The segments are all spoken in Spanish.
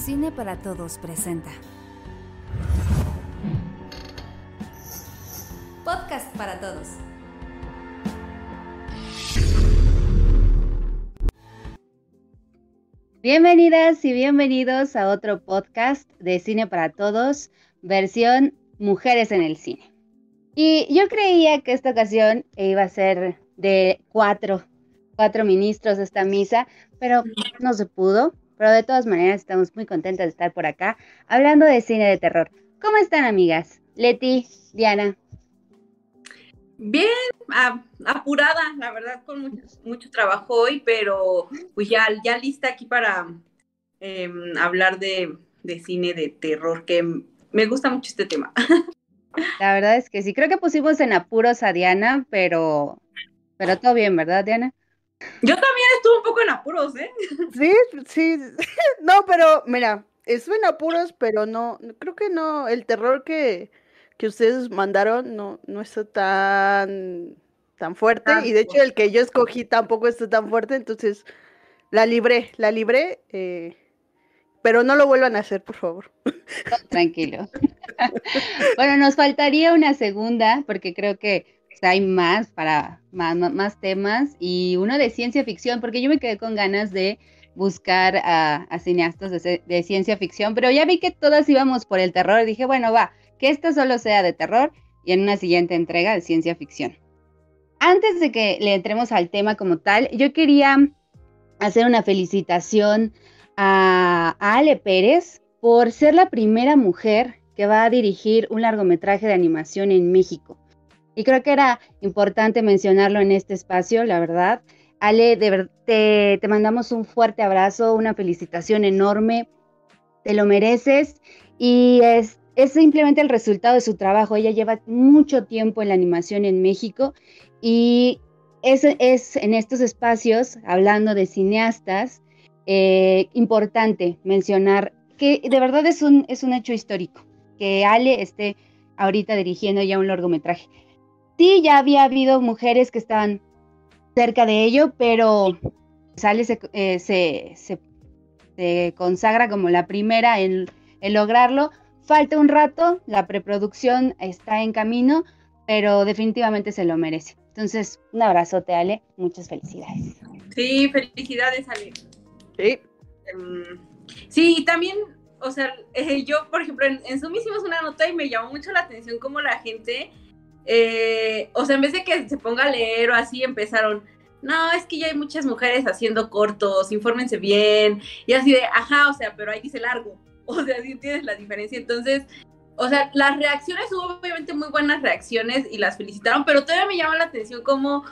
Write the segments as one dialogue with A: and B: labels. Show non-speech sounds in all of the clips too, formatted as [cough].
A: Cine para Todos presenta. Podcast para Todos.
B: Bienvenidas y bienvenidos a otro podcast de Cine para Todos, versión Mujeres en el Cine. Y yo creía que esta ocasión iba a ser de cuatro, cuatro ministros esta misa, pero no se pudo. Pero de todas maneras estamos muy contentas de estar por acá hablando de cine de terror. ¿Cómo están amigas? Leti, Diana.
C: Bien, apurada, la verdad, con mucho, trabajo hoy, pero pues ya, ya lista aquí para em, hablar de, de cine de terror, que me gusta mucho este tema. [laughs]
B: La verdad es que sí, creo que pusimos en apuros a Diana, pero, pero todo bien, ¿verdad, Diana?
C: Yo también un poco en apuros, ¿eh?
D: Sí, sí. [laughs] No, pero mira, estuve en apuros, pero no, creo que no, el terror que, que ustedes mandaron no, no está tan, tan fuerte. y de hecho el que yo escogí tampoco está tan fuerte, entonces la libré, la libré. Eh, pero no lo vuelvan a hacer, por favor.
B: Tranquilo. [laughs] bueno, nos faltaría una segunda, porque creo que hay más para más, temas y uno de ciencia ficción, porque yo me quedé con ganas de buscar a, cineastas de, ciencia ficción, pero ya vi que todas íbamos por el terror dije, bueno, va, que esto solo sea de terror y en una siguiente entrega de ciencia ficción. Antes de que le entremos al tema como tal, yo quería hacer una felicitación a Ale Pérez por ser la primera mujer que va a dirigir un largometraje de animación en México. Y creo que era importante mencionarlo en este espacio, la verdad. Ale, te, te mandamos un fuerte abrazo, una felicitación enorme, te lo mereces y es, es simplemente el resultado de su trabajo. Ella lleva mucho tiempo en la animación en México y es, es en estos espacios, hablando de cineastas, eh, importante mencionar que de verdad es un, es un hecho histórico, que Ale esté ahorita dirigiendo ya un largometraje. Sí, ya había habido mujeres que estaban cerca de ello, pero Sale eh, se, se, consagra como la primera en, lograrlo. Falta un rato, la preproducción está en camino, pero definitivamente se lo merece. Entonces, un abrazote, Ale. Muchas felicidades.
C: Sí, felicidades, Ale.
D: Sí.
C: Em, sí, y también, o sea, eh, [laughs] yo, por ejemplo, en, en Zoom hicimos una nota y me llamó mucho la atención cómo la gente eh, o sea, en vez de que se ponga a leer o así, empezaron, no, es que ya hay muchas mujeres haciendo cortos, infórmense bien, y así de, ajá, o sea, pero ahí dice largo, [laughs] o sea, sí tienes la diferencia, entonces, o sea, las reacciones, hubo obviamente muy buenas reacciones y las felicitaron, pero todavía me llama la atención cómo,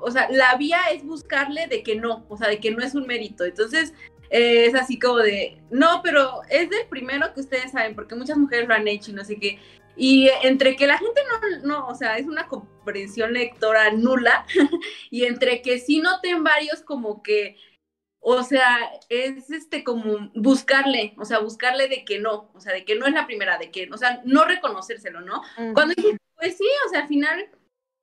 C: o sea, la vía es buscarle de que no, o sea, de que no es un mérito, entonces, eh, es así como de, no, pero es del primero que ustedes saben, porque muchas mujeres lo han hecho y no sé qué. Y entre que la gente no, no, o sea, es una comprensión lectora nula, [laughs] y entre que sí noten varios como que, o sea, es este como buscarle, o sea, buscarle de que no, o sea, de que no es la primera, de que, o sea, no reconocérselo, ¿no? Cuando dije, pues sí, o sea, al final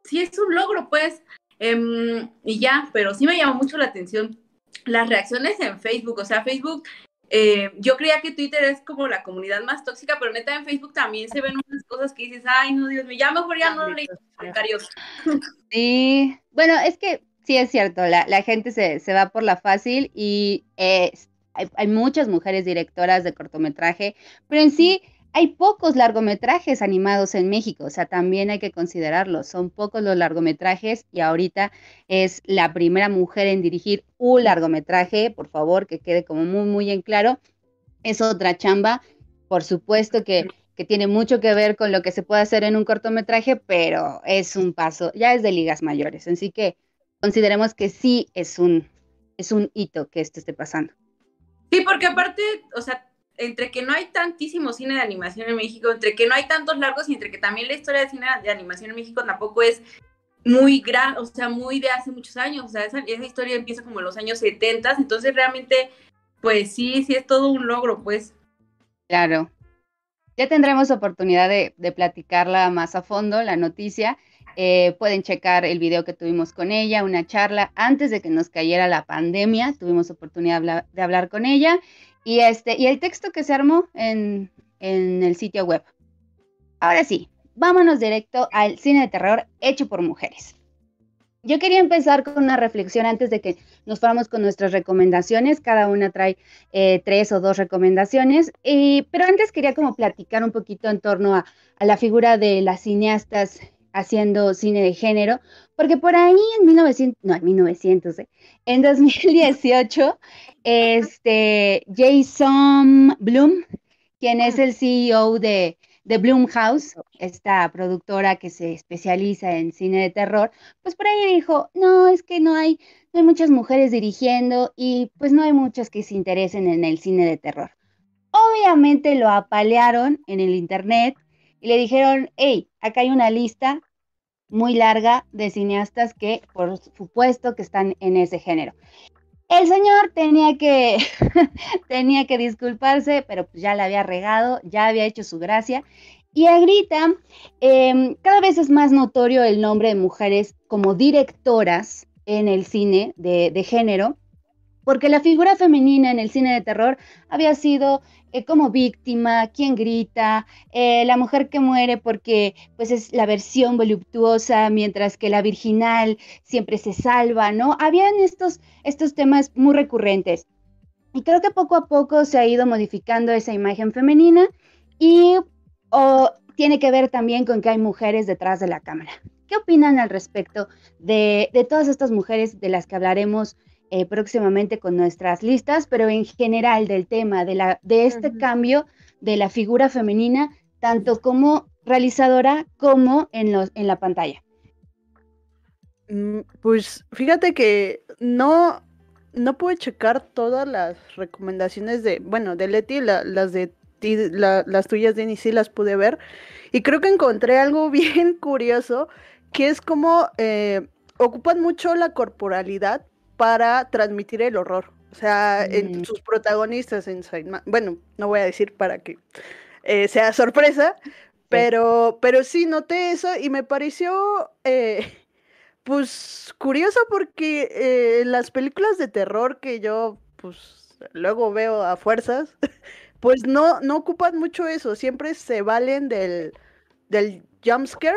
C: sí es un logro, pues, em, y ya, pero sí me llamó mucho la atención las reacciones en Facebook, o sea, Facebook eh, yo creía que Twitter es como la comunidad más tóxica, pero neta en Facebook también se ven unas cosas que dices, ay, no, Dios mío, ya mejor ya no leí comentarios.
B: Sí, bueno, es que sí es cierto, la, la gente se, se, va por la fácil y hay, hay, muchas mujeres directoras de cortometraje, pero en sí hay pocos largometrajes animados en México, o sea, también hay que considerarlo. Son pocos los largometrajes y ahorita es la primera mujer en dirigir un largometraje, por favor, que quede como muy, muy en claro. Es otra chamba, por supuesto que, que tiene mucho que ver con lo que se puede hacer en un cortometraje, pero es un paso, ya es de ligas mayores, así que consideremos que sí es un, es un hito que esto esté pasando.
C: Sí, porque aparte, o sea, entre que no hay tantísimo cine de animación en México, entre que no hay tantos largos y entre que también la historia de cine de animación en México tampoco es muy gran, o sea, muy de hace muchos años, o sea, esa, historia empieza como en los años 70, entonces realmente, pues sí, sí es todo un logro, pues.
B: Claro. Ya tendremos oportunidad de, platicarla más a fondo, la noticia. Eh, pueden checar el video que tuvimos con ella, una charla antes de que nos cayera la pandemia. Tuvimos oportunidad de hablar, con ella y, este, y el texto que se armó en, en el sitio web. Ahora sí, vámonos directo al cine de terror hecho por mujeres. Yo quería empezar con una reflexión antes de que nos fuéramos con nuestras recomendaciones. Cada una trae eh, tres o dos recomendaciones. pero antes quería como platicar un poquito en torno a, la figura de las cineastas haciendo cine de género, porque por ahí en 1900, no, en 1900, eh, en 2018, este, Jason Bloom, quien es el CEO de, de Blumhouse, esta productora que se especializa en cine de terror, pues por ahí dijo, no, es que no hay, no hay muchas mujeres dirigiendo y pues no hay muchas que se interesen en el cine de terror. Obviamente lo apalearon en el internet y le dijeron, hey, acá hay una lista muy larga de cineastas que por supuesto que están en ese género. El señor tenía que, [laughs] tenía que disculparse, pero pues ya la había regado, ya había hecho su gracia. Y ahorita em, cada vez es más notorio el nombre de mujeres como directoras en el cine de género, porque la figura femenina en el cine de terror había sido eh, como víctima, quien grita, eh, la mujer que muere porque pues es la versión voluptuosa, mientras que la virginal siempre se salva, ¿no? Habían estos, estos temas muy recurrentes. Y creo que poco a poco se ha ido modificando esa imagen femenina y tiene que ver también con que hay mujeres detrás de la cámara. ¿Qué opinan al respecto de, de todas estas mujeres de las que hablaremos eh, próximamente con nuestras listas, pero en general del tema, de, la, de este cambio de la figura femenina, tanto como realizadora como en, los, en la pantalla.
D: Mm, pues fíjate que no, no pude checar todas las recomendaciones de, bueno, de Leti, las de las tuyas, Denny, sí las pude ver. Y creo que encontré algo [laughs] bien curioso, que es como eh, ocupan mucho la corporalidad para transmitir el horror. O sea, en mm. sus protagonistas en bueno, no voy a decir para que eh, sea sorpresa, pero, pero sí noté eso y me pareció, eh, pues, curioso porque eh, las películas de terror que yo, pues, luego veo a fuerzas, [laughs] pues no, no ocupan mucho eso, siempre se valen del, del jumpscare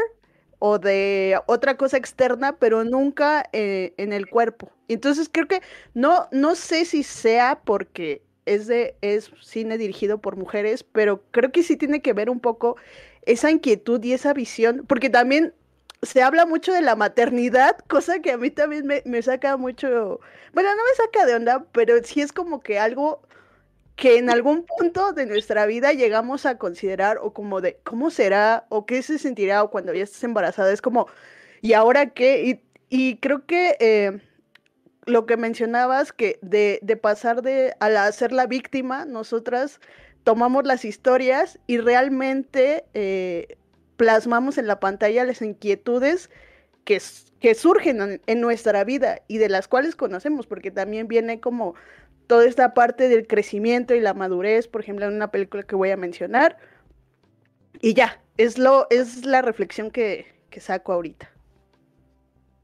D: o de otra cosa externa, pero nunca eh, en el cuerpo. Entonces creo que no, no sé si sea porque es de es cine dirigido por mujeres, pero creo que sí tiene que ver un poco esa inquietud y esa visión, porque también se habla mucho de la maternidad, [laughs] cosa que a mí también me, me saca mucho, bueno, no me saca de onda, pero sí es como que algo que en algún punto de nuestra vida llegamos a considerar o como de cómo será o qué se sentirá o cuando ya estás embarazada. Es como, ¿y ahora qué? Y, creo que eh, lo que mencionabas, que de, pasar de a ser la víctima, nosotras tomamos las historias y realmente eh, plasmamos en la pantalla las inquietudes que, que surgen en nuestra vida y de las cuales conocemos, porque también viene como toda esta parte del crecimiento y la madurez, por ejemplo, en una película que voy a mencionar. Y ya, es, lo, es la reflexión que, saco ahorita.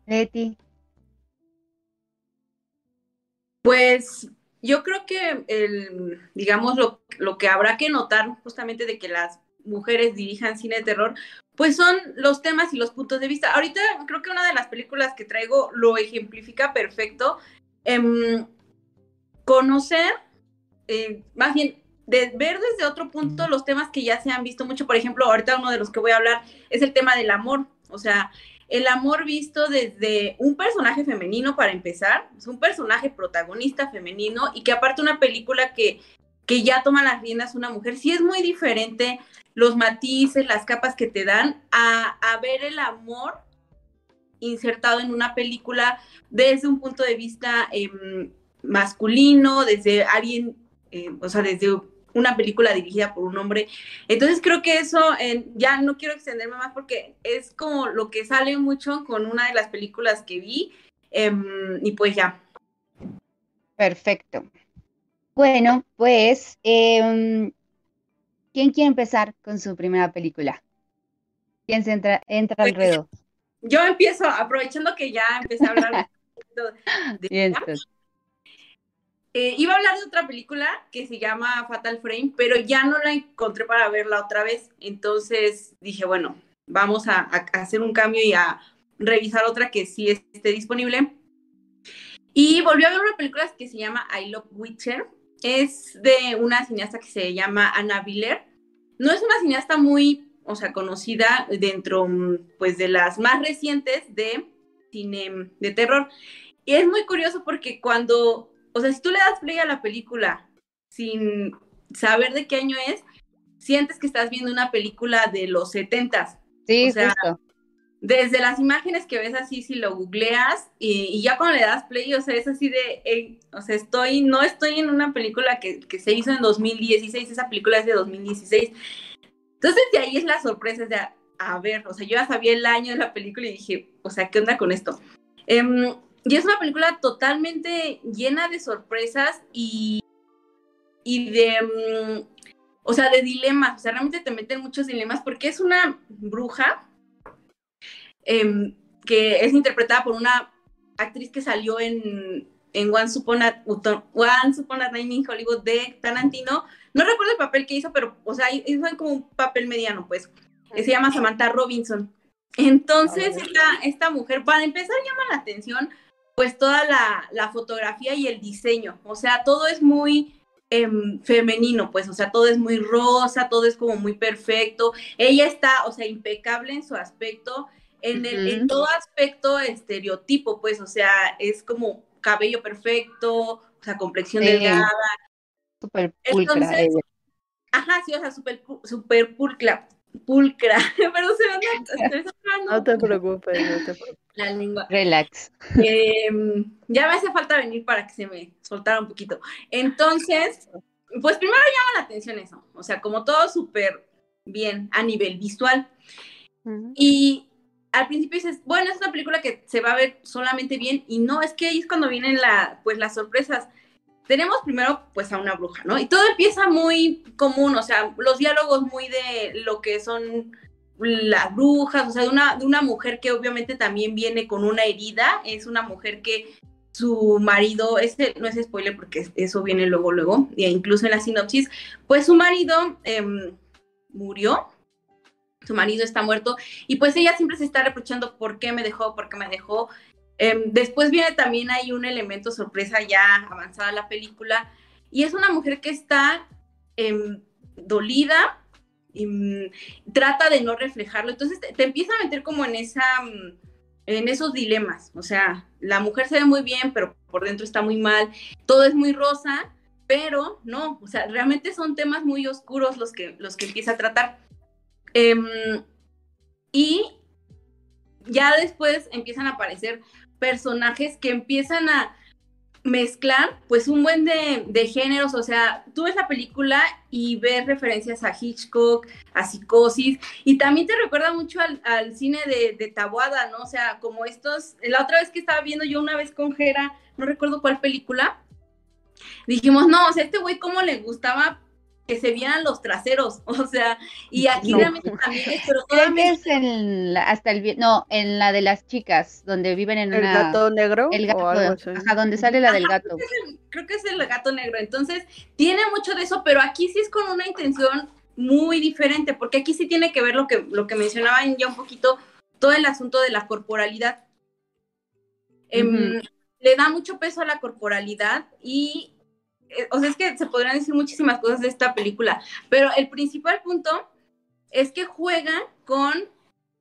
B: Leti.
C: Pues yo creo que el, digamos, lo, lo, que habrá que notar justamente de que las mujeres dirijan cine de terror, pues son los temas y los puntos de vista. Ahorita creo que una de las películas que traigo lo ejemplifica perfecto. Em, conocer, eh, más bien, de ver desde otro punto los temas que ya se han visto mucho. Por ejemplo, ahorita uno de los que voy a hablar es el tema del amor. O sea, el amor visto desde un personaje femenino para empezar, es un personaje protagonista femenino y que aparte una película que, que ya toma las riendas una mujer, sí es muy diferente los matices, las capas que te dan a, a ver el amor insertado en una película desde un punto de vista em, masculino, desde alguien, eh, o sea, desde una película dirigida por un hombre. Entonces creo que eso, ya no quiero extenderme más porque es como lo que sale mucho con una de las películas que vi em, y pues ya.
B: Perfecto. Bueno, pues, em, ¿quién quiere empezar con su primera película? ¿Quién se entra, entra
C: pues, yo empiezo, aprovechando que ya empecé a hablar de, [laughs] eh, iba a hablar de otra película que se llama Fatal Frame, pero ya no la encontré para verla otra vez. Entonces dije, bueno, vamos a, a hacer un cambio y a revisar otra que sí esté disponible. Y volví a ver una película que se llama I Love Witcher. Es de una cineasta que se llama Anna Biller. No es una cineasta muy, o sea, conocida dentro, pues, de las más recientes de cine de terror. Y es muy curioso porque cuando, o sea, si tú le das play a la película sin saber de qué año es, sientes que estás viendo una película de los setentas.
B: Sí, o sea, justo
C: desde las imágenes que ves así, si lo googleas y, ya cuando le das play, o sea, es así de, o sea, estoy, no estoy en una película que, que, se hizo en 2016, esa película es de 2016. Entonces de ahí es la sorpresa, de, a, ver, o sea, yo ya sabía el año de la película y dije, o sea, ¿qué onda con esto? Um, y es una película totalmente llena de sorpresas y, y de, um, o sea, de dilemas, o sea, realmente te meten muchos dilemas porque es una bruja Em, que es interpretada por una actriz que salió en, en One, Upon a, Upon a Time in Hollywood de Tarantino. No recuerdo el papel que hizo, pero, o sea, hizo como un papel mediano, pues. Se llama Samantha Robinson. Entonces, esta, esta mujer, para empezar, llama la atención, pues, toda la, la fotografía y el diseño. O sea, todo es muy em, femenino, pues, o sea, todo es muy rosa, todo es como muy perfecto. Ella está, o sea, impecable en su aspecto en, el, en todo aspecto estereotipo, pues, o sea, es como cabello perfecto, o sea, complexión delgada.
B: Súper pulcra.
C: ajá, sí, o sea, súper super pulcra, pulcra, [laughs] pero se
D: me [laughs] No te preocupes, no te preocupes.
C: La lengua.
B: Relax.
C: Em, ya me hace falta venir para que se me soltara un poquito. Entonces, pues primero llama la atención eso, o sea, como todo súper bien a nivel visual. Y al principio dices, bueno, es una película que se va a ver solamente bien y no, es que ahí es cuando vienen la, pues, las sorpresas. Tenemos primero pues a una bruja, ¿no? Y todo empieza muy común, o sea, los diálogos muy de lo que son las brujas, o sea, de una, de una mujer que obviamente también viene con una herida, es una mujer que su marido, este no es spoiler porque eso viene luego, luego, e incluso en la sinopsis, pues su marido em, murió, su marido está muerto y pues ella siempre se está reprochando por qué me dejó, por qué me dejó. Em, después viene también hay un elemento sorpresa ya avanzada la película y es una mujer que está em, dolida y mm, trata de no reflejarlo. Entonces te, empieza a meter como en esa mm, en esos dilemas. O sea, la mujer se ve muy bien, pero por dentro está muy mal. Todo es muy rosa, pero no, o sea, realmente son temas muy oscuros los que, los que empieza a tratar. Em, y ya después empiezan a aparecer personajes que empiezan a mezclar pues un buen de, géneros, o sea, tú ves la película y ves referencias a Hitchcock, a Psicosis, y también te recuerda mucho al, cine de, de, Tabuada, ¿no? O sea, como estos, la otra vez que estaba viendo yo una vez con Jera, no recuerdo cuál película, dijimos, no, o sea, este güey cómo le gustaba que se vieran los traseros, [laughs] o sea, y aquí [laughs] realmente también es, pero
B: es en hasta el no, en la de las chicas, donde viven en
D: ¿El
B: una...
D: gato negro?
B: El gato, ajá, donde sale la del gato.
C: Creo que, es el, gato negro, entonces tiene mucho de eso, pero aquí sí es con una intención muy diferente, porque aquí sí tiene que ver lo que, lo que mencionaban ya un poquito, todo el asunto de la corporalidad. Em, le da mucho peso a la corporalidad y o sea, es que se podrían decir muchísimas cosas de esta película, pero el principal punto es que juega con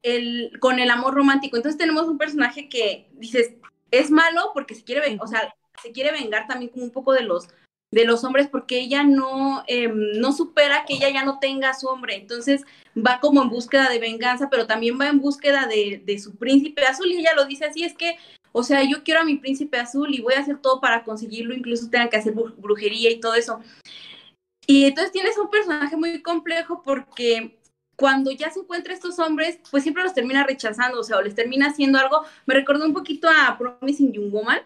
C: el, con el amor romántico. Entonces tenemos un personaje que dices, es malo porque se quiere, o sea, se quiere vengar también como un poco de los de los hombres porque ella no, em, no supera que ella ya no tenga a su hombre, entonces va como en búsqueda de venganza, pero también va en búsqueda de, de su príncipe azul y ella lo dice así, es que o sea, yo quiero a mi príncipe azul y voy a hacer todo para conseguirlo, incluso tenga que hacer brujería y todo eso. Y entonces tienes un personaje muy complejo porque cuando ya se encuentra estos hombres, pues siempre los termina rechazando, o sea, o les termina haciendo algo. Me recordó un poquito a Promising Young Woman,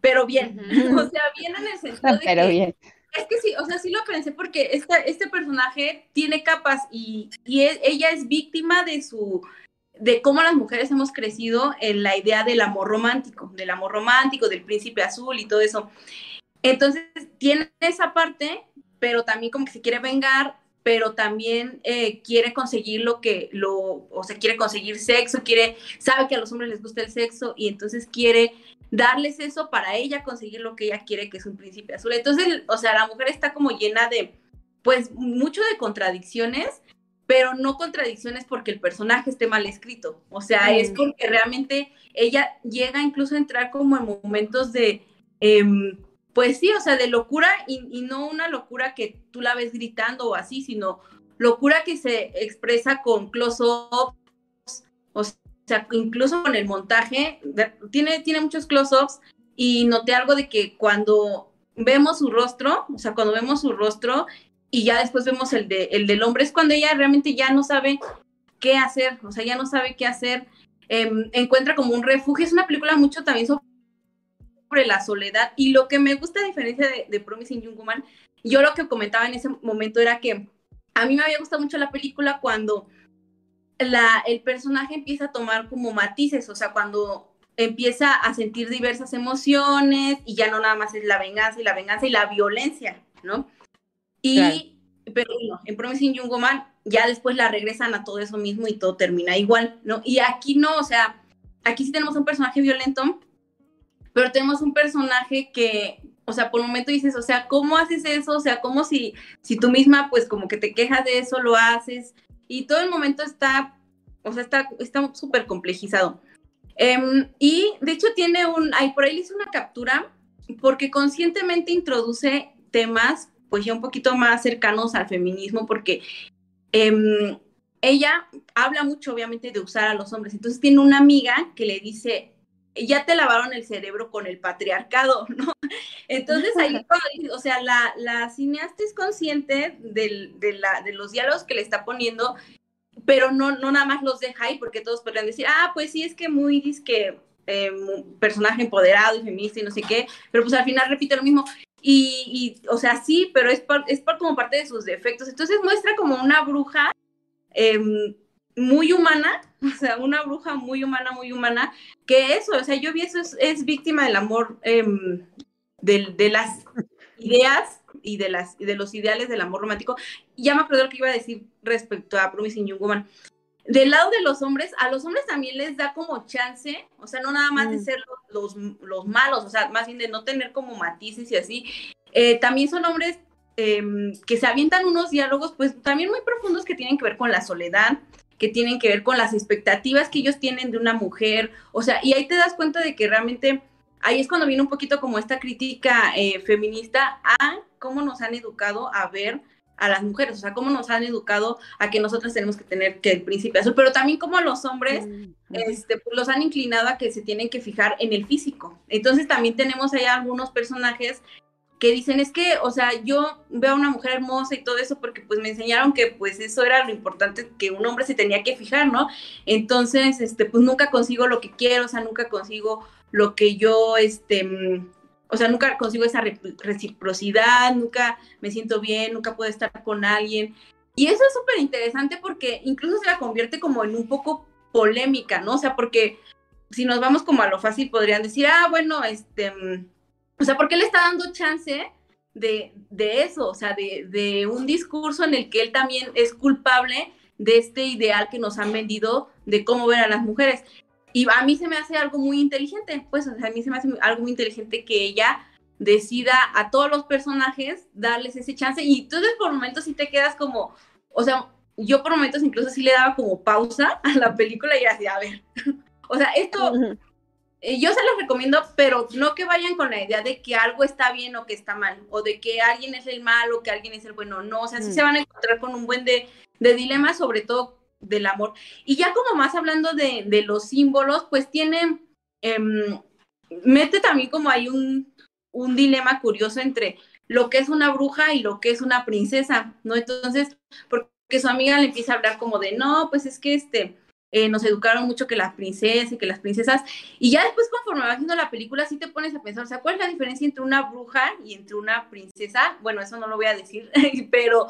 C: pero bien, [laughs] o sea, bien en el sentido de
B: pero bien.
C: Es que sí, o sea, sí lo pensé porque esta, este personaje tiene capas y, y ella es víctima de su de cómo las mujeres hemos crecido en la idea del amor romántico, del amor romántico, del príncipe azul y todo eso. Entonces, tiene esa parte, pero también como que se quiere vengar, pero también eh, quiere conseguir lo que, lo, o sea, quiere conseguir sexo, quiere, sabe que a los hombres les gusta el sexo y entonces quiere darles eso para ella conseguir lo que ella quiere, que es un príncipe azul. Entonces, o sea, la mujer está como llena de, pues, mucho de contradicciones, pero no contradicciones porque el personaje esté mal escrito. O sea, es porque realmente ella llega incluso a entrar como en momentos de, em, pues sí, o sea, de locura y, no una locura que tú la ves gritando o así, sino locura que se expresa con close-ups, o sea, incluso con el montaje, tiene, tiene muchos close-ups y noté algo de que cuando vemos su rostro, o sea, cuando vemos su rostro y ya después vemos el, de, el del hombre, es cuando ella realmente ya no sabe qué hacer, o sea, ya no sabe qué hacer, em, encuentra como un refugio, es una película mucho también sobre la soledad. Y lo que me gusta, a diferencia de, de Promising Young Woman, yo lo que comentaba en ese momento era que a mí me había gustado mucho la película cuando la, el personaje empieza a tomar como matices, o sea, cuando empieza a sentir diversas emociones y ya no nada más es la venganza y la venganza y la violencia, ¿no? Y, pero bueno, en Promising Young Woman ya después la regresan a todo eso mismo y todo termina igual, ¿no? Y aquí no, o sea, aquí sí tenemos un personaje violento, pero tenemos un personaje que, o sea, por un momento dices, o sea, ¿cómo haces eso? O sea, como si, si tú misma, pues como que te quejas de eso, lo haces, y todo el momento está, o sea, está súper complejizado. Em, y de hecho tiene un, ahí por ahí le hice una captura, porque conscientemente introduce temas, pues ya un poquito más cercanos al feminismo, porque em, ella habla mucho, obviamente, de usar a los hombres. Entonces tiene una amiga que le dice, ya te lavaron el cerebro con el patriarcado, [laughs] ¿no? Entonces ahí, o sea, la, la cineasta es consciente del, de, la, de los diálogos que le está poniendo, pero no, no nada más los deja ahí, porque todos podrían decir, ah, pues sí, es que muy disque eh, personaje empoderado y feminista y no sé qué, pero pues al final repite lo mismo. Y, y o sea, sí, pero es, es como parte de sus defectos. Entonces muestra como una bruja em, muy humana, [laughs] o sea, una bruja muy humana, muy humana, que eso, o sea, yo vi eso, es, víctima del amor, em, de, las ideas y de, las, de los ideales del amor romántico. Y ya me acuerdo lo que iba a decir respecto a Promising Young Woman. Del lado de los hombres, a los hombres también les da como chance, o sea, no nada más de mm. ser los, los, malos, o sea, más bien de no tener como matices y así. Eh, también son hombres em, que se avientan unos diálogos, pues también muy profundos que tienen que ver con la soledad, que tienen que ver con las expectativas que ellos tienen de una mujer, o sea, y ahí te das cuenta de que realmente ahí es cuando viene un poquito como esta crítica eh, feminista a cómo nos han educado a ver a las mujeres, o sea, cómo nos han educado a que nosotros tenemos que tener que el príncipe azul, pero también como los hombres mm, este, pues, los han inclinado a que se tienen que fijar en el físico. Entonces también tenemos ahí algunos personajes que dicen es que, o sea, yo veo a una mujer hermosa y todo eso porque pues me enseñaron que pues eso era lo importante que un hombre se tenía que fijar, ¿no? Entonces, este, pues nunca consigo lo que quiero, o sea, nunca consigo lo que yo, este, mm, o sea, nunca consigo esa reciprocidad, nunca me siento bien, nunca puedo estar con alguien. Y eso es súper interesante porque incluso se la convierte como en un poco polémica, ¿no? O sea, porque si nos vamos como a lo fácil, podrían decir, ah, bueno, este mm, o sea, ¿por qué le está dando chance de, de eso? O sea, de, de, un discurso en el que él también es culpable de este ideal que nos han vendido de cómo ver a las mujeres. Y a mí se me hace algo muy inteligente, pues, o sea, a mí se me hace algo muy inteligente que ella decida a todos los personajes darles ese chance. Y entonces por momentos sí te quedas como, o sea, yo por momentos incluso sí le daba como pausa a la película y así, a ver, [laughs] o sea, esto, eh, yo se los recomiendo, pero no que vayan con la idea de que algo está bien o que está mal, o de que alguien es el malo o que alguien es el bueno. No, o sea, sí mm. se van a encontrar con un buen de, de dilemas, sobre todo del amor. Y ya como más hablando de, de los símbolos, pues tiene, em, mete también como hay un, un dilema curioso entre lo que es una bruja y lo que es una princesa, ¿no? Entonces, porque su amiga le empieza a hablar como de, no, pues es que este, eh, nos educaron mucho que las princesas y que las princesas, y ya después conforme va viendo la película, sí te pones a pensar, o sea, ¿cuál es la diferencia entre una bruja y entre una princesa? Bueno, eso no lo voy a decir, [laughs] pero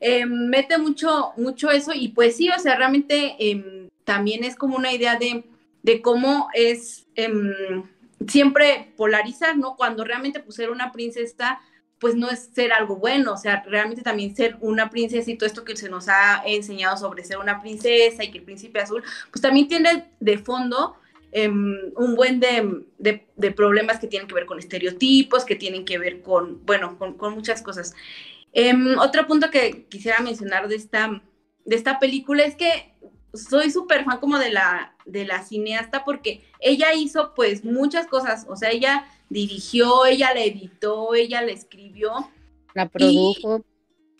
C: eh, mete mucho, mucho eso, y pues sí, o sea, realmente em, también es como una idea de, de cómo es em, siempre polarizar, ¿no? Cuando realmente pues ser una princesa pues no es ser algo bueno, o sea, realmente también ser una princesa y todo esto que se nos ha enseñado sobre ser una princesa y que el príncipe azul, pues también tiene de fondo em, un buen de, de, problemas que tienen que ver con estereotipos, que tienen que ver con, bueno, con, con muchas cosas. Em, otro punto que quisiera mencionar de esta, de esta película es que soy súper fan como de la, de la cineasta porque ella hizo pues muchas cosas, o sea, ella dirigió, ella la editó, ella la escribió.
B: La produjo.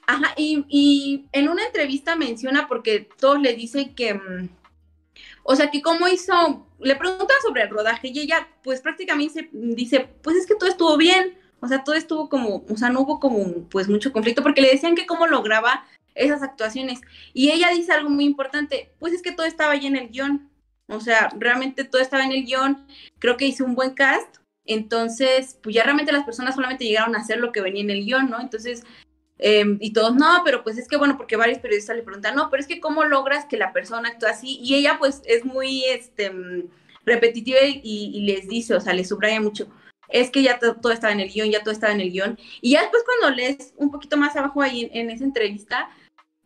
C: ajá, y, en una entrevista menciona porque todos le dicen que, mm, o sea, que cómo hizo, le preguntan sobre el rodaje y ella pues prácticamente dice, pues es que todo estuvo bien, o sea, todo estuvo como, o sea, no hubo como pues mucho conflicto porque le decían que cómo lograba esas actuaciones. Y ella dice algo muy importante, pues es que todo estaba ahí en el guion. O sea, realmente todo estaba en el guion. Creo que hice un buen cast. Entonces, pues ya realmente las personas solamente llegaron a hacer lo que venía en el guion, ¿no? Entonces, em, y todos, no, pero pues es que bueno, porque varios periodistas le preguntan, no, pero es que cómo logras que la persona actúe así. Y ella pues es muy este, repetitiva y, les dice, o sea, le subraya mucho es que ya todo estaba en el guion, ya todo estaba en el guion. Y ya después cuando lees un poquito más abajo ahí en esa entrevista,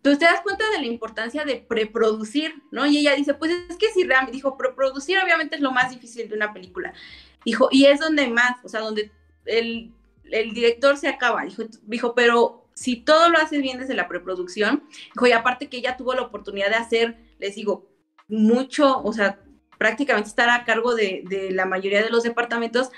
C: tú te das cuenta de la importancia de preproducir, ¿no? Y ella dice, pues es que si realmente, dijo, preproducir obviamente es lo más difícil de una película. Dijo, y es donde más, o sea, donde el, director se acaba. Dijo, dijo, pero si todo lo haces bien desde la preproducción, dijo, y aparte que ella tuvo la oportunidad de hacer, les digo, mucho, o sea, prácticamente estar a cargo de, la mayoría de los departamentos.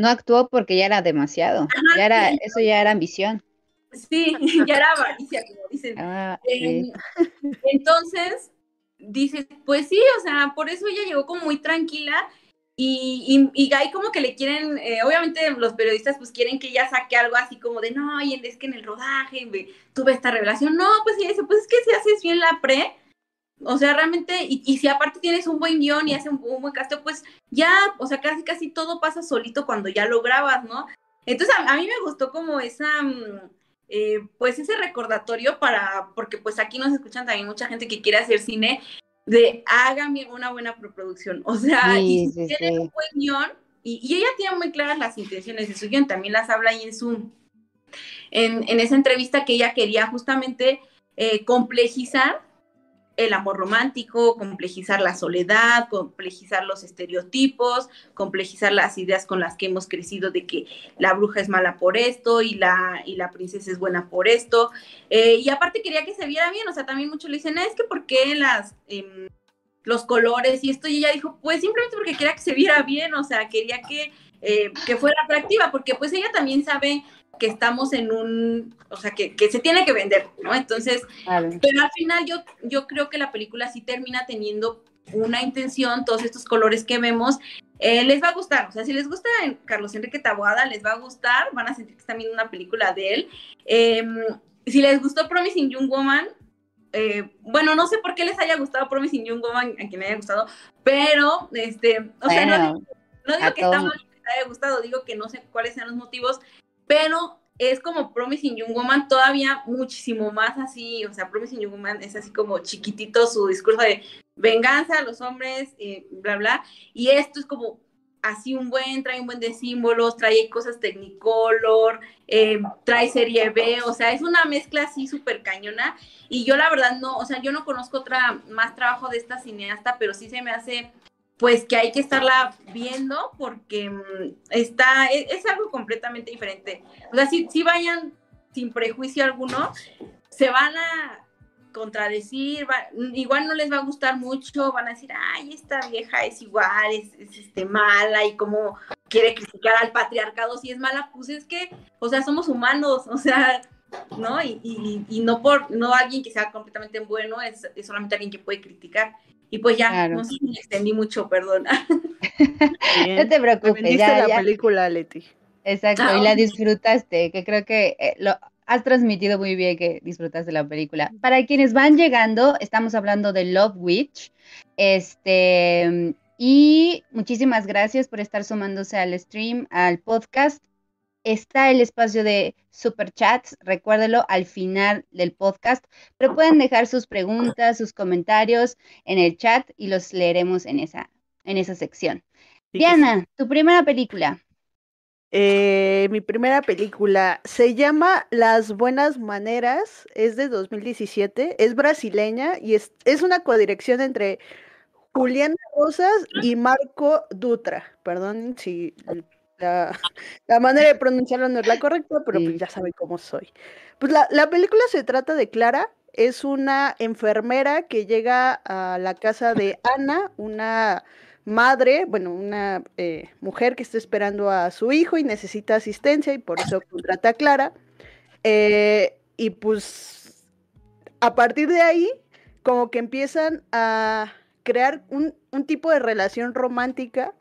B: No actuó porque ya era demasiado, ya era, eso ya era ambición.
C: Sí, [laughs] ya era avaricia, como dicen. Ah, em, [laughs] entonces, dices, pues sí, o sea, por eso ella llegó como muy tranquila y, y, ahí como que le quieren, eh, obviamente los periodistas pues quieren que ella saque algo así como de, no, y es que en el rodaje tuve esta revelación. No, pues sí, dice, pues es que si haces bien la pre, o sea, realmente, y, si aparte tienes un buen guion y haces un, buen casteo, pues ya, o sea, casi casi todo pasa solito cuando ya lo grabas, ¿no? Entonces a, a mí me gustó como esa... Mm, eh, pues ese recordatorio para, porque pues aquí nos escuchan también mucha gente que quiere hacer cine, de hagan una buena preproducción, o sea, y si tienen un buen guion, y, ella tiene muy claras las intenciones de su guion, también las habla ahí en su, en, en esa entrevista que ella quería justamente eh, complejizar el amor romántico, complejizar la soledad, complejizar los estereotipos, complejizar las ideas con las que hemos crecido de que la bruja es mala por esto y la, y la princesa es buena por esto. Eh, y aparte quería que se viera bien, o sea, también muchos le dicen, es que ¿por qué las... Em, los colores y esto, y ella dijo, pues simplemente porque quería que se viera bien, o sea, quería que, eh, que fuera atractiva, porque pues ella también sabe que estamos en un, o sea, que, se tiene que vender, ¿no? Entonces, pero al final yo, yo creo que la película sí termina teniendo una intención, todos estos colores que vemos, eh, les va a gustar, o sea, si les gusta Carlos Enrique Taboada, les va a gustar, van a sentir que están viendo una película de él. Em, si les gustó Promising Young Woman, eh, bueno, no sé por qué les haya gustado Promising Young Woman, a quien me haya gustado, pero, este, o sea, no, digo, que está mal que les haya gustado, digo que no sé cuáles sean los motivos, pero es como Promising Young Woman todavía muchísimo más así, o sea, Promising Young Woman es así como chiquitito su discurso de venganza a los hombres, y bla, bla, y esto es como así un buen, trae un buen de símbolos, trae cosas Technicolor, eh, trae serie B, o sea, es una mezcla así súper cañona, y yo la verdad no, o sea, yo no conozco otra más trabajo de esta cineasta, pero sí se me hace pues que hay que estarla viendo porque mm, está, e, es, algo completamente diferente. O sea, si, si, vayan sin prejuicio alguno, se van a contradecir, igual no les va a gustar mucho, van a decir, ay, esta vieja es igual, es, este, mala y como quiere criticar al patriarcado si es mala, pues es que, o sea, somos humanos, [laughs] o sea, ¿no? Y, y, y no por, no alguien que sea completamente bueno, es, es solamente alguien que puede criticar. Y pues ya, no sé si me extendí mucho, perdona. [laughs]
B: no te preocupes.
D: Ya, la película, Leti.
B: Exacto, y la ah, disfrutaste, que creo que eh, lo has transmitido muy bien que disfrutaste la película. Para quienes van llegando, estamos hablando de Love Witch. Este, y muchísimas gracias por estar sumándose al stream, al podcast. Está el espacio de superchats, recuérdelo al final del podcast, pero pueden dejar sus preguntas, sus comentarios en el chat y los leeremos en esa, en esa sección. Diana, tu primera película.
D: Eh, mi primera película se llama Las Buenas Maneras, es de 2017, es brasileña y es, es una codirección entre Juliana Rosas y Marco Dutra. Perdón si la, manera de pronunciarlo no es la correcta, pero pues ya saben cómo soy. Pues la, la película se trata de Clara, es una enfermera que llega a la casa de Ana, una madre, bueno, una eh, mujer que está esperando a su hijo y necesita asistencia y por eso contrata a Clara. Eh, y pues a partir de ahí, como que empiezan a crear un, un tipo de relación romántica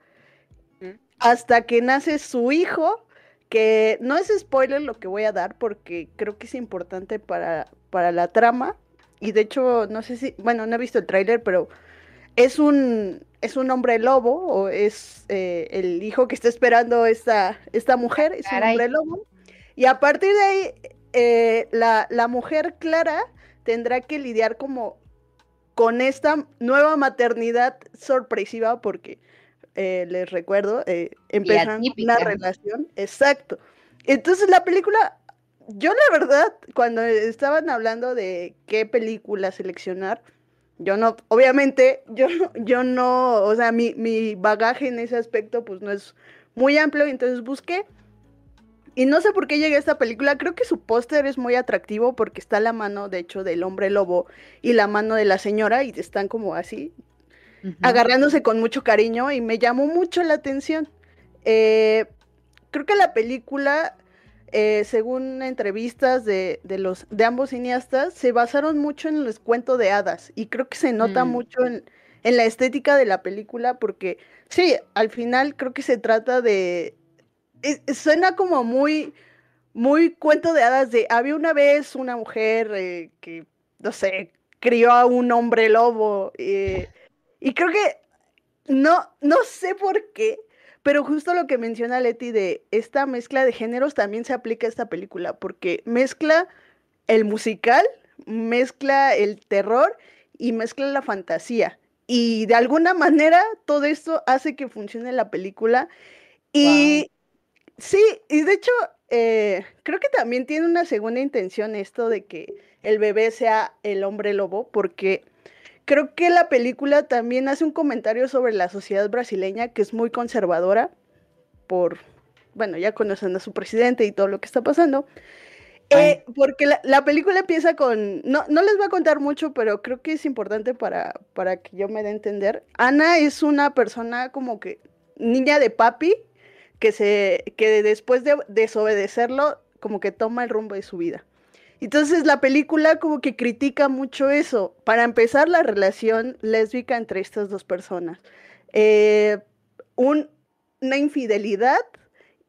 D: hasta que nace su hijo, que no es spoiler lo que voy a dar porque creo que es importante para, para la trama. Y de hecho, no sé si, bueno, no he visto el tráiler, pero es un, es un hombre lobo o es eh, el hijo que está esperando esta, esta mujer, es un hombre lobo. Y a partir de ahí, eh, la, la, mujer Clara tendrá que lidiar como con esta nueva maternidad sorpresiva porque eh, les recuerdo, empiezan una relación, exacto. Entonces la película, yo la verdad, cuando estaban hablando de qué película seleccionar, yo no, obviamente, yo, yo no, o sea, mi, mi bagaje en ese aspecto pues no es muy amplio, entonces busqué. Y no sé por qué llegué a esta película, creo que su póster es muy atractivo porque está la mano, de hecho, del hombre lobo y la mano de la señora y están como así, agarrándose con mucho cariño y me llamó mucho la atención. Eh, creo que la película eh, según entrevistas de, los, de ambos cineastas, se basaron mucho en los cuentos de hadas y creo que se nota mm. mucho en, la estética de la película porque sí, al final creo que se trata de... suena como muy, muy cuento de hadas de había una vez una mujer eh, que, no sé, crió a un hombre lobo eh, y creo que no, no sé por qué, pero justo lo que menciona Leti de esta mezcla de géneros también se aplica a esta película, porque mezcla el musical, mezcla el terror y mezcla la fantasía. Y de alguna manera todo esto hace que funcione la película. Y sí, y de hecho, eh, creo que también tiene una segunda intención esto de que el bebé sea el hombre lobo, porque creo que la película también hace un comentario sobre la sociedad brasileña que es muy conservadora por, bueno, ya conocen a su presidente y todo lo que está pasando. Eh, porque la, película empieza con, no, no les voy a contar mucho, pero creo que es importante para, para que yo me dé a entender. Ana es una persona como que niña de papi, que, se, que después de desobedecerlo, como que toma el rumbo de su vida. Entonces la película como que critica mucho eso. Para empezar, la relación lésbica entre estas dos personas. Eh, una infidelidad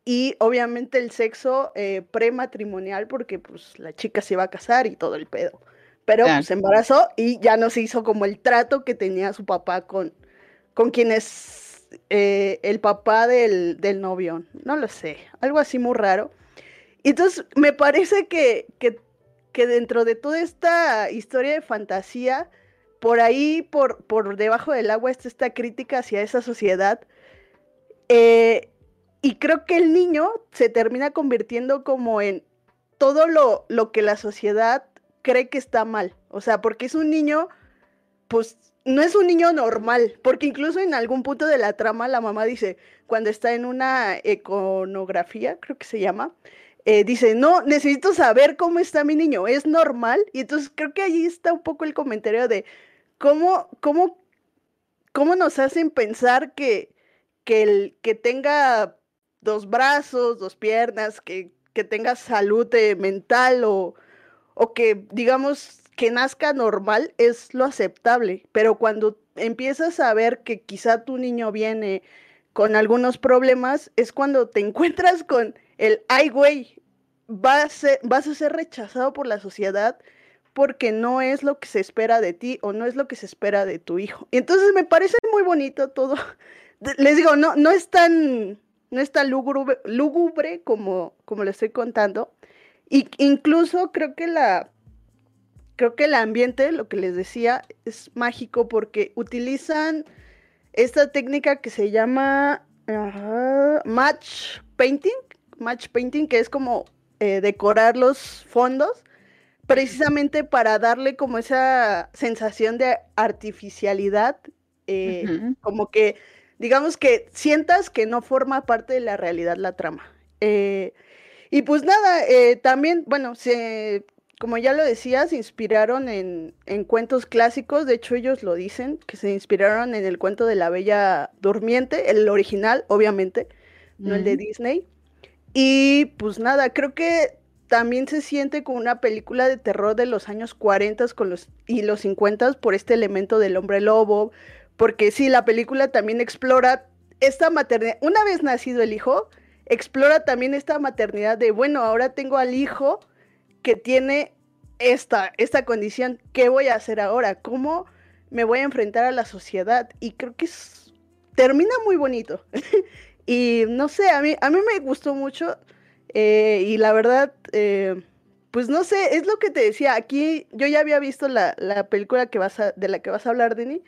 D: y obviamente el sexo eh, prematrimonial porque pues la chica se iba a casar y todo el pedo. Pero pues, se embarazó y ya no se hizo como el trato que tenía su papá con, con quien es eh, el papá del, del novio. No lo sé, algo así muy raro. Entonces, me parece que, que que dentro de toda esta historia de fantasía, por ahí, por, por debajo del agua, está esta crítica hacia esa sociedad. Eh, y creo que el niño se termina convirtiendo como en todo lo, lo que la sociedad cree que está mal. O sea, porque es un niño, pues no es un niño normal, porque incluso en algún punto de la trama la mamá dice, cuando está en una iconografía, creo que se llama, eh, dice, no, necesito saber cómo está mi niño, ¿es normal? Y entonces creo que ahí está un poco el comentario de cómo, cómo, cómo nos hacen pensar que, que, el, que tenga dos brazos, dos piernas, que, que tenga salud eh, mental o, o que digamos que nazca normal es lo aceptable, pero cuando empiezas a ver que quizá tu niño viene con algunos problemas, es cuando te [laughs] encuentras con el, ay, güey, vas a, ser rechazado por la sociedad porque no es lo que se espera de ti o no es lo que se espera de tu hijo. Y entonces me parece muy bonito todo. [laughs] Les digo, no, no es tan, no es tan lúgubre, lúgubre como, como le estoy contando. Y incluso creo que la creo que el ambiente, lo que les decía, es mágico porque utilizan esta técnica que se llama match painting, match painting, que es como eh, decorar los fondos, precisamente para darle como esa sensación de artificialidad, eh, como que, digamos que sientas que no forma parte de la realidad la trama. Eh, y pues nada, también, bueno, se como ya lo decía, se inspiraron en, cuentos clásicos, de hecho ellos lo dicen, que se inspiraron en el cuento de la Bella Durmiente, el original, obviamente, no el de Disney. Y pues nada, creo que también se siente como una película de terror de los años 40 con los, y los 50 por este elemento del hombre lobo, porque sí, la película también explora esta maternidad, una vez nacido el hijo, explora también esta maternidad de, bueno, ahora tengo al hijo, que tiene esta, esta condición, ¿qué voy a hacer ahora? ¿Cómo me voy a enfrentar a la sociedad? Y creo que termina muy bonito. [laughs] y no sé, a mí, a mí me gustó mucho eh, y la verdad, eh, pues no sé, es lo que te decía, aquí yo ya había visto la, película que vas de la que vas a hablar, Denny,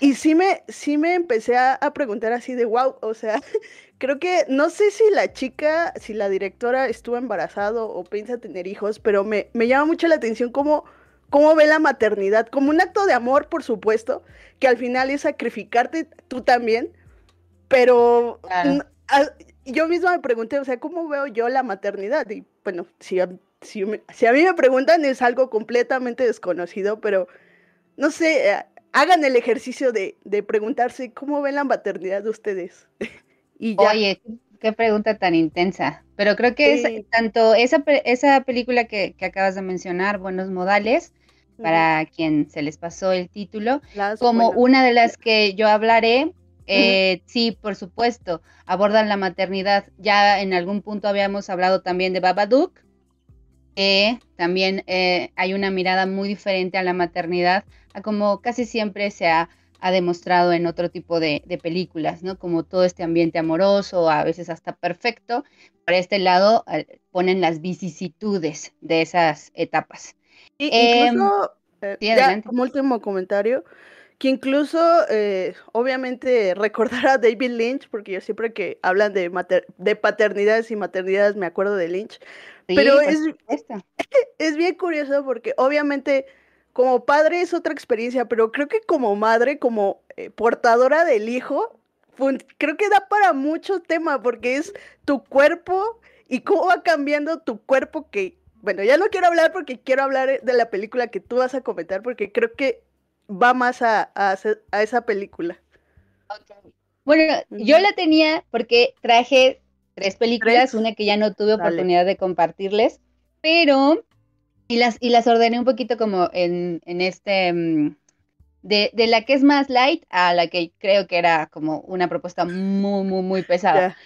D: y sí me, sí me empecé a, a preguntar así de, wow, o sea, [laughs] creo que no sé si la chica, si la directora estuvo embarazada o piensa tener hijos, pero me, llama mucho la atención cómo, cómo ve la maternidad, como un acto de amor, por supuesto, que al final es sacrificarte tú también, pero yo misma me pregunté, o sea, ¿cómo veo yo la maternidad? Y bueno, si a, si, a mí me preguntan es algo completamente desconocido, pero no sé, eh, hagan el ejercicio de, de preguntarse cómo ven la maternidad de ustedes. [laughs]
B: Oye, qué pregunta tan intensa. Pero creo que es tanto esa, esa película que, acabas de mencionar, Buenos Modales, para quien se les pasó el título, como una de las que yo hablaré, eh, sí, por supuesto, abordan la maternidad. Ya en algún punto habíamos hablado también de Babadook, que también eh, hay una mirada muy diferente a la maternidad, a como casi siempre se ha ha demostrado en otro tipo de, películas, ¿no? Como todo este ambiente amoroso, a veces hasta perfecto. Por este lado eh, ponen las vicisitudes de esas etapas.
D: Y, incluso, em, eh, como último comentario, que incluso, eh, obviamente, [laughs] recordar a David Lynch, porque yo siempre que hablan de, de paternidades y maternidades me acuerdo de Lynch, pero es, [laughs] es bien curioso porque obviamente como padre es otra experiencia, pero creo que como madre, como eh, portadora del hijo, creo que da para mucho tema porque es tu cuerpo y cómo va cambiando tu cuerpo que, bueno, ya no quiero hablar porque quiero hablar de la película que tú vas a comentar porque creo que va más a, a, esa película.
B: Bueno, yo la tenía porque traje tres películas, una que ya no tuve oportunidad de compartirles, pero y las, y las ordené un poquito como en, este, mm, de, la que es más light a la que creo que era como una propuesta muy, muy, muy pesada.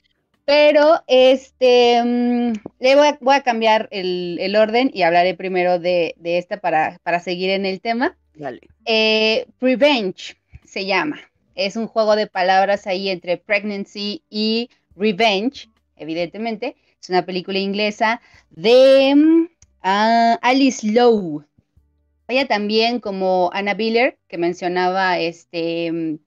B: Pero este, mm, le voy a, cambiar el, orden y hablaré primero de, esta para, para, seguir en el tema.
D: Dale.
B: Eh, Revenge se llama. Es un juego de palabras ahí entre pregnancy y revenge, evidentemente. Es una película inglesa de mm, Ah, Alice Lowe. Ella también, como Anna Biller, que mencionaba este, mm,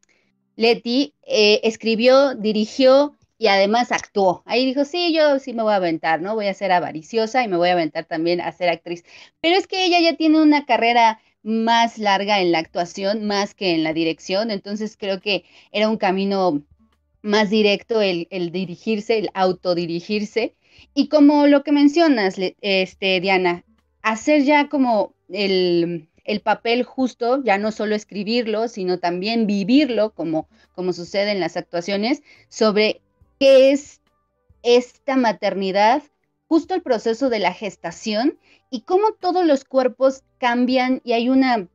B: Letty, eh, escribió, dirigió y además actuó. Ahí dijo, sí, yo sí me voy a aventar, ¿no? Voy a ser avariciosa y me voy a aventar también a ser actriz. Pero es que ella ya tiene una carrera más larga en la actuación, más que en la dirección, entonces creo que era un camino más directo el, el dirigirse, el autodirigirse y como lo que mencionas, este, Diana, hacer ya como el, papel justo, ya no solo escribirlo, sino también vivirlo, como, como sucede en las actuaciones, sobre qué es esta maternidad, justo el proceso de la gestación y cómo todos los cuerpos cambian y hay una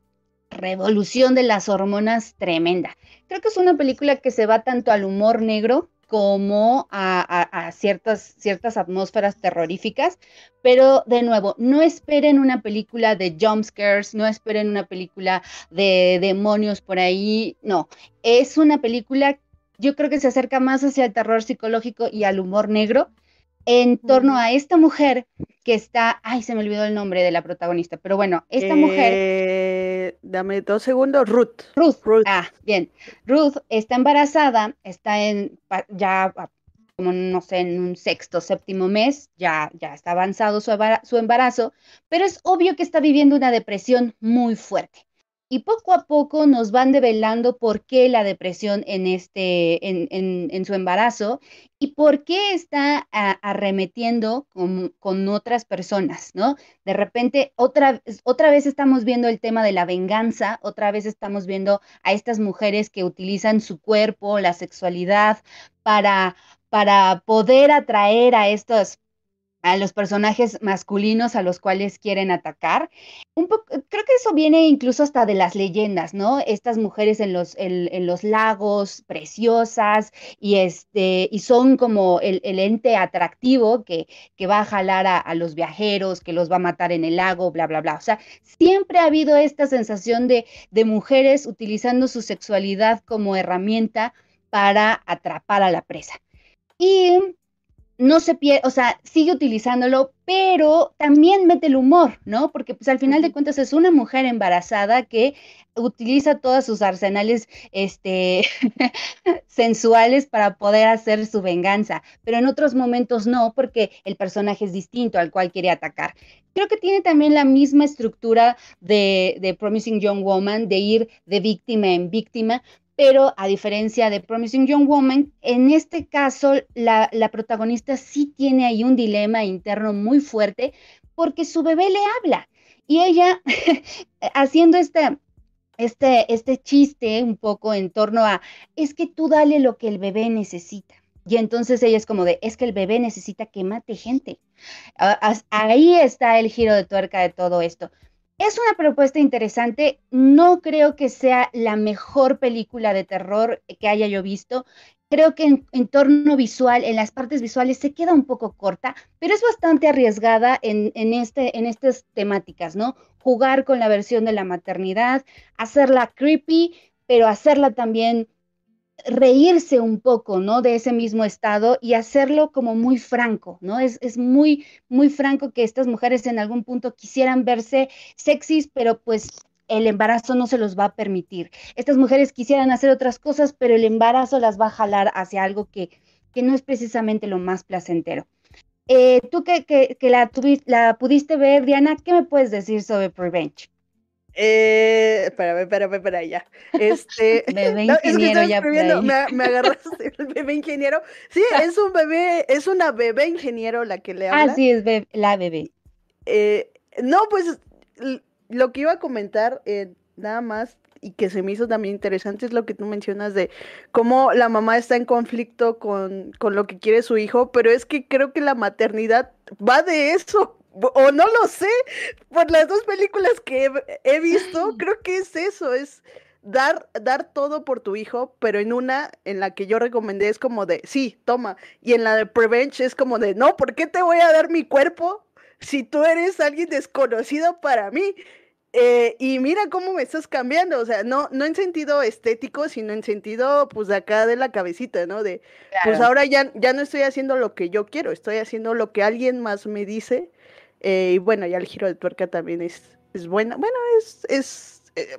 B: revolución de las hormonas tremenda. Creo que es una película que se va tanto al humor negro como a, ciertas, ciertas atmósferas terroríficas, pero de nuevo, no esperen una película de jumpscares, no esperen una película de demonios por ahí, no, es una película yo creo que se acerca más hacia el terror psicológico y al humor negro en torno a esta mujer que está, ay, se me olvidó el nombre de la protagonista, pero bueno, esta mujer...
D: Eh, dame dos segundos, Ruth.
B: Ruth.
D: Ruth.
B: Ah, bien. Ruth está embarazada, está en ya como no sé, en un sexto, séptimo mes, ya, ya está avanzado su, su embarazo, pero es obvio que está viviendo una depresión muy fuerte y poco a poco nos van develando por qué la depresión en, este, en, su embarazo y por qué está arremetiendo con, otras personas, ¿no? De repente, otra, otra vez estamos viendo el tema de la venganza, otra vez estamos viendo a estas mujeres que utilizan su cuerpo, la sexualidad, para, para poder atraer a estos a los personajes masculinos a los cuales quieren atacar. Creo que eso viene incluso hasta de las leyendas, ¿no? Estas mujeres en los, en, los lagos, preciosas, y, este, y son como el, ente atractivo que, que, va a jalar a, los viajeros, que los va a matar en el lago, bla, bla, bla. O sea, siempre ha habido esta sensación de, de mujeres utilizando su sexualidad como herramienta para atrapar a la presa. Y no se pierde, o sea, sigue utilizándolo, pero también mete el humor, ¿no? Porque pues al final de cuentas es una mujer embarazada que utiliza todos sus arsenales este, [laughs] sensuales para poder hacer su venganza, pero en otros momentos no, porque el personaje es distinto al cual quiere atacar. Creo que tiene también la misma estructura de, de Promising Young Woman, de ir de víctima en víctima, pero a diferencia de Promising Young Woman, en este caso la, protagonista sí tiene ahí un dilema interno muy fuerte porque su bebé le habla y ella [laughs] haciendo este, este, este chiste un poco en torno a, es que tú dale lo que el bebé necesita. Y entonces ella es como de, es que el bebé necesita que mate gente. Ahí está el giro de tuerca de todo esto. Es una propuesta interesante. No creo que sea la mejor película de terror que haya yo visto. Creo que en, torno visual, en las partes visuales, se queda un poco corta, pero es bastante arriesgada en, este, estas temáticas, ¿no? Jugar con la versión de la maternidad, hacerla creepy, pero hacerla también reírse un poco, ¿no? De ese mismo estado y hacerlo como muy franco, ¿no? Es, es, muy, muy franco que estas mujeres en algún punto quisieran verse sexys, pero pues el embarazo no se los va a permitir. Estas mujeres quisieran hacer otras cosas, pero el embarazo las va a jalar hacia algo que, que no es precisamente lo más placentero. Eh, tú que, que, que la, la pudiste ver, Diana, ¿qué me puedes decir sobre Prevenge?
D: Eh, espérame, espérame, espérame, ya. Este, [laughs]
B: bebé [laughs] ingeniero ya
D: me, me, agarraste [laughs] el bebé ingeniero. Sí, es un bebé, es una bebé ingeniero la que le habla.
B: Ah, sí, es la bebé.
D: Eh, no, pues lo que iba a comentar, eh, nada más, y que se me hizo también interesante es lo que tú mencionas de cómo la mamá está en conflicto con, con lo que quiere su hijo, pero es que creo que la maternidad va de eso o no lo sé, por las dos películas que he, visto, creo que es eso, es dar, dar todo por tu hijo, pero en una en la que yo recomendé es como de, sí, toma, y en la de Prevenge es como de, no, ¿por qué te voy a dar mi cuerpo si tú eres alguien desconocido para mí? Eh, y mira cómo me estás cambiando, o sea, no, no en sentido estético, sino en sentido, pues, de acá de la cabecita, ¿no? De, pues ahora ya, ya no estoy haciendo lo que yo quiero, estoy haciendo lo que alguien más me dice eh, y bueno, ya el giro de tuerca también es, es buena. Bueno, es, es eh,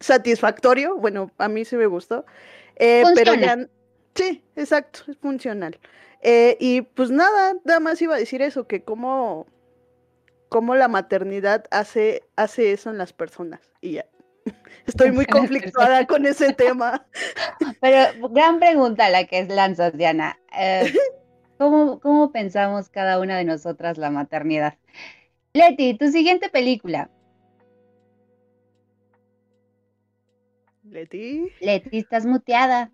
D: satisfactorio. Bueno, a mí sí me gustó. Eh, pero ya. Sí, exacto, es funcional. y pues nada, nada más iba a decir eso, que cómo, cómo la maternidad hace, hace eso en las personas. Y ya. [laughs] Estoy muy conflictuada con ese tema. [laughs]
B: Pero gran pregunta la que es lanzas, Diana. [laughs] ¿Cómo, pensamos cada una de nosotras la maternidad? Leti, tu siguiente película.
D: Leti.
C: Leti,
B: estás muteada.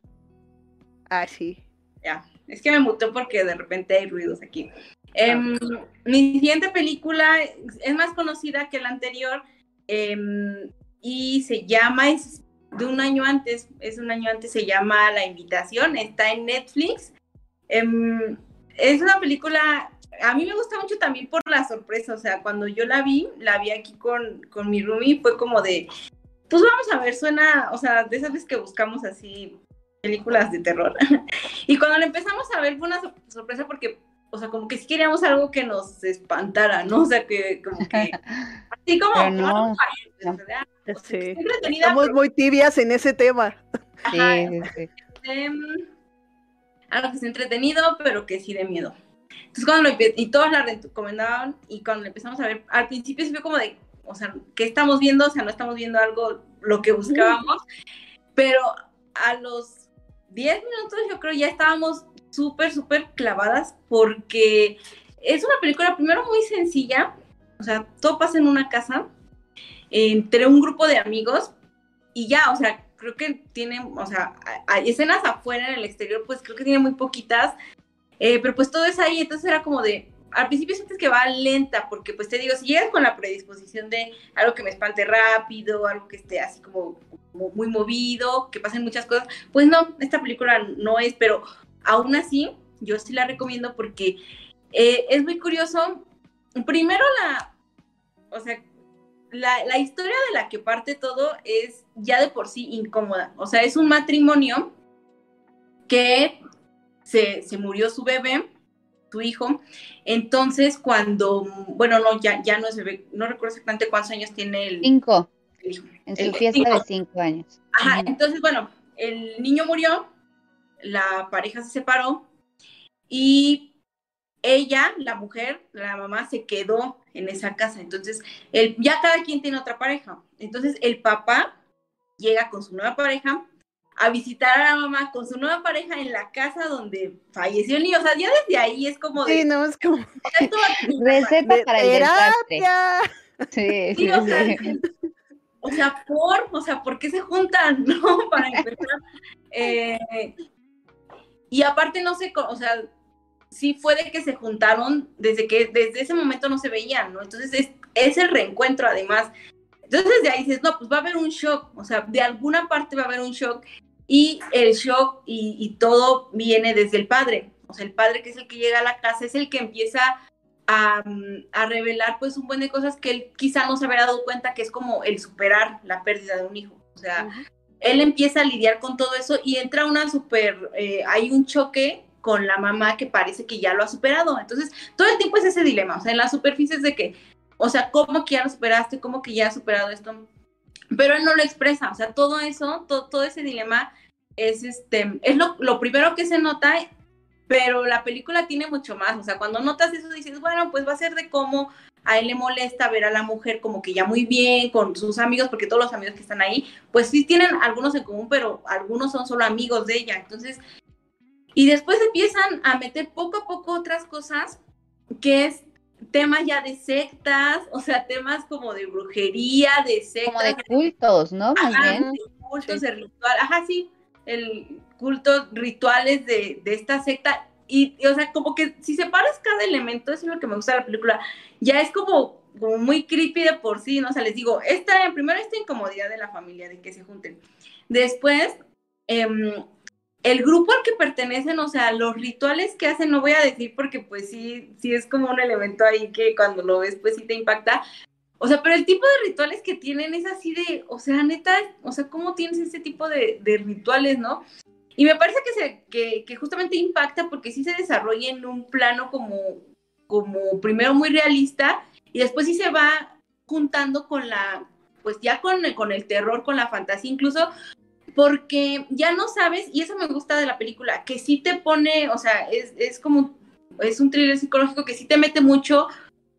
D: Ah, sí.
C: Ya, es que me mutó porque de repente hay ruidos aquí. Em, mi siguiente película es más conocida que la anterior em, y se llama, es de un año antes, es un año antes, se llama La Invitación, está en Netflix. Em, es una película, a mí me gusta mucho también por la sorpresa, o sea, cuando yo la vi, la vi aquí con, con mi roomie, fue como de, pues vamos a ver, suena, o sea, de esas veces que buscamos así películas de terror. [laughs] y cuando la empezamos a ver fue una sorpresa porque, o sea, como que sí queríamos algo que nos espantara, ¿no? O sea, que como que... Así como...
B: no,
D: Estamos muy tibias en ese tema.
B: Sí, sí,
C: algo que es entretenido, pero que sí de miedo. Entonces cuando lo y todos la recomendaban y cuando lo empezamos a ver, al principio sí fue como de, o sea, ¿qué estamos viendo? O sea, no estamos viendo algo, lo que buscábamos, pero a los 10 minutos yo creo ya estábamos súper, súper clavadas porque es una película primero muy sencilla, o sea, todo pasa en una casa, entre un grupo de amigos y ya, o sea, creo que tiene, o sea, hay escenas afuera en el exterior, pues creo que tiene muy poquitas, eh, pero pues todo es ahí, entonces era como de, al principio sientes que va lenta, porque pues te digo, si llegas con la predisposición de algo que me espante rápido, algo que esté así como, muy movido, que pasen muchas cosas, pues no, esta película no es, pero aún así yo sí la recomiendo porque eh, es muy curioso. Primero la, o sea, la, la, historia de la que parte todo es ya de por sí incómoda. O sea, es un matrimonio que se, se murió su bebé, su hijo. Entonces, cuando, bueno, no, ya, ya no es bebé, no recuerdo exactamente cuántos años tiene el...
B: Cinco. en su fiesta de cinco años.
C: Ajá, entonces, bueno, el niño murió, la pareja se separó y ella, la mujer, la mamá, se quedó en esa casa. Entonces, el, ya cada quien tiene otra pareja. Entonces, el papá llega con su nueva pareja a visitar a la mamá con su nueva pareja en la casa donde falleció el niño. O sea, ya desde ahí es como
D: de... Sí, no, es como... [laughs]
B: Receta para el
D: terapia.
B: Sí, sí,
C: o, sea, o, sea, por, o sea, ¿por qué se juntan, [laughs] no? Para empezar. [laughs] Eh, y aparte, no sé, o sea, sí fue de que se juntaron desde que, desde ese momento no se veían, ¿no? Entonces es, es el reencuentro además. Entonces de ahí dices, no, pues va a haber un shock, o sea, de alguna parte va a haber un shock y el shock y, todo viene desde el padre. O sea, el padre que es el que llega a la casa es el que empieza a, a, revelar pues un buen de cosas que él quizá no se había dado cuenta que es como el superar la pérdida de un hijo. O sea, él empieza a lidiar con todo eso y entra una super, eh, hay un choque con la mamá que parece que ya lo ha superado. Entonces, todo el tiempo es ese dilema, o sea, en la superficie es de que, o sea, ¿cómo que ya lo superaste? ¿Cómo que ya has superado esto? pero él no lo expresa, o sea, todo eso, todo, ese dilema es, este, es lo, lo, primero que se nota, pero la película tiene mucho más, o sea, cuando notas eso dices, bueno, pues va a ser de cómo a él le molesta ver a la mujer como que ya muy bien con sus amigos, porque todos los amigos que están ahí, pues sí tienen algunos en común, pero algunos son solo amigos de ella, entonces, y después empiezan a meter poco a poco otras cosas, que es temas ya de sectas, o sea, temas como de brujería, de sectas.
B: Como de cultos, ¿no?
C: Más bien. De cultos, de ritual, ajá, sí, el culto, rituales de, de esta secta. Y, o sea, como que si separas cada elemento, eso es lo que me gusta de la película, ya es como, como muy creepy de por sí, ¿no? O sea, les digo, esta, primero esta incomodidad de la familia, de que se junten. Después, eh, el grupo al que pertenecen, o sea, los rituales que hacen, no voy a decir porque pues sí, sí es como un elemento ahí que cuando lo ves pues sí te impacta. O sea, pero el tipo de rituales que tienen es así de, o sea, neta, o sea, ¿cómo tienes ese tipo de, rituales, no? Y me parece que, se, que, que, justamente impacta porque sí se desarrolla en un plano como, como primero muy realista y después sí se va juntando con la, pues ya con, con el terror, con la fantasía, incluso porque ya no sabes, y eso me gusta de la película, que sí te pone, o sea, es, es como, es un thriller psicológico que sí te mete mucho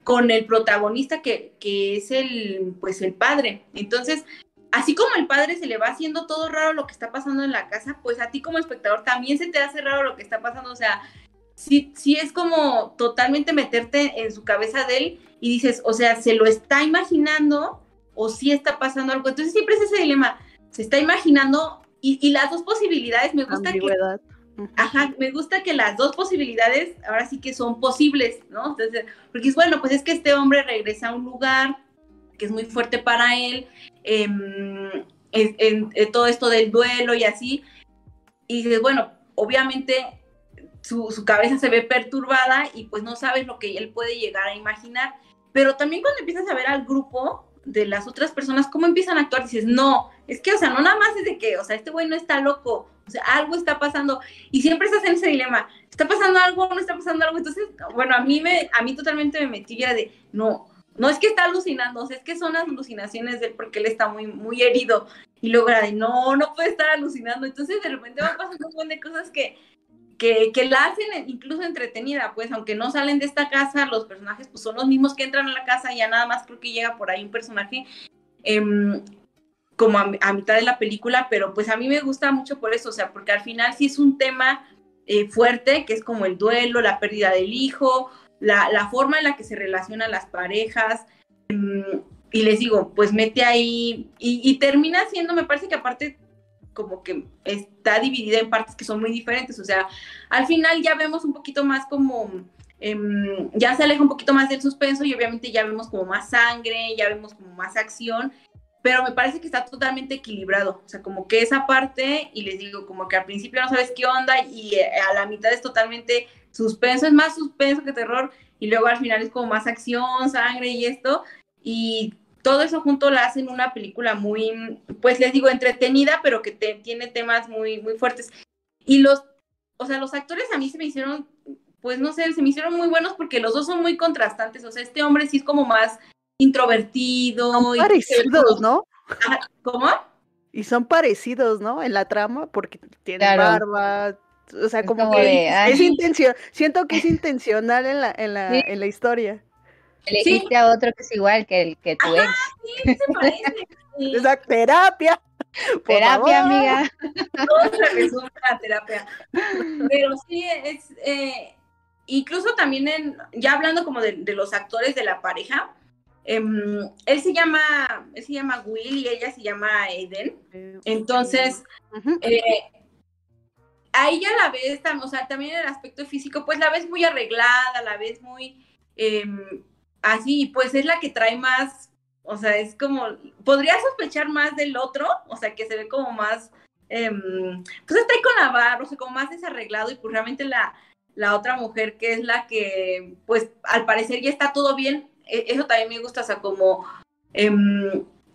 C: con el protagonista que, que es el, pues el padre. Entonces, así como el padre se le va haciendo todo raro lo que está pasando en la casa, pues a ti como espectador también se te hace raro lo que está pasando, o sea, sí, sí es como totalmente meterte en su cabeza de él y dices, o sea, se lo está imaginando o sí está pasando algo. Entonces siempre es ese dilema, se está imaginando y, las dos posibilidades me gusta que ajá, me gusta que las dos posibilidades ahora sí que son posibles, ¿no? Entonces, porque es bueno, pues es que este hombre regresa a un lugar que es muy fuerte para él, em, en, todo esto del duelo y así, y dices, bueno, obviamente su, su, cabeza se ve perturbada y pues no sabes lo que él puede llegar a imaginar, pero también cuando empiezas a ver al grupo, de las otras personas, cómo empiezan a actuar, dices, no, es que, o sea, no nada más es de que, o sea, este güey no está loco, O sea, algo está pasando y siempre estás en ese dilema, ¿está pasando algo no está pasando algo? Entonces, bueno, a mí me, a mí totalmente me metí de, no, no es que está alucinando, o sea, es que son las alucinaciones de él porque él está muy, muy herido. Y luego era de, no, no puede estar alucinando. Entonces de repente van pasando un montón de cosas que, que, la hacen incluso entretenida, pues aunque no salen de esta casa, los personajes pues son los mismos que entran a la casa y ya nada más creo que llega por ahí un personaje eh, como a, mitad de la película, pero pues a mí me gusta mucho por eso, o sea, porque al final sí es un tema eh, fuerte, que es como el duelo, la pérdida del hijo, la, forma en la que se relacionan las parejas. Eh, y les digo, pues mete ahí y termina siendo, me parece que aparte como que está dividida en partes que son muy diferentes, o sea, al final ya vemos un poquito más como, eh, ya se aleja un poquito más del suspenso y obviamente ya vemos como más sangre, ya vemos como más acción, pero me parece que está totalmente equilibrado, o sea, como que esa parte, y les digo, como que al principio no sabes qué onda y eh, a la mitad es totalmente suspenso, es más suspenso que terror, y luego al final es como más acción, sangre y esto, y todo eso junto la hacen una película muy, pues les digo, entretenida, pero que te, tiene temas muy, muy fuertes. Y los, o sea, los actores a mí se me hicieron, pues no sé, se me hicieron muy buenos porque los dos son muy contrastantes. O sea, este hombre sí es como más introvertido.
D: Son parecidos, ¿no?
C: ¿Cómo?
D: Y son parecidos, ¿no? En la trama, porque tiene claro. barba. O sea, como, como, que
B: de,
D: es intención, siento que es [laughs] intencional en la, en la, ¿Sí? en la historia.
B: Elegiste sí. a otro que es igual que el que tu
C: Ajá,
B: ex.
C: Sí, se parece. [laughs] Sí.
D: Esa terapia.
B: Terapia, amiga.
C: Todo se resume a terapia. Pero sí, es. Eh, incluso también, en, ya hablando como de, de los actores de la pareja, eh, él se llama, él se llama Will y ella se llama Eden. Entonces, -huh. eh, a ella la ves, o sea, también en el aspecto físico, pues la ves muy arreglada, la ves muy eh, así, pues es la que trae más, o sea, es como, podría sospechar más del otro, o sea, que se ve como más, eh, pues está ahí con la barra, o sea, como más desarreglado y pues realmente la, la otra mujer que es la que, pues al parecer ya está todo bien, eso también me gusta, o sea, como, eh,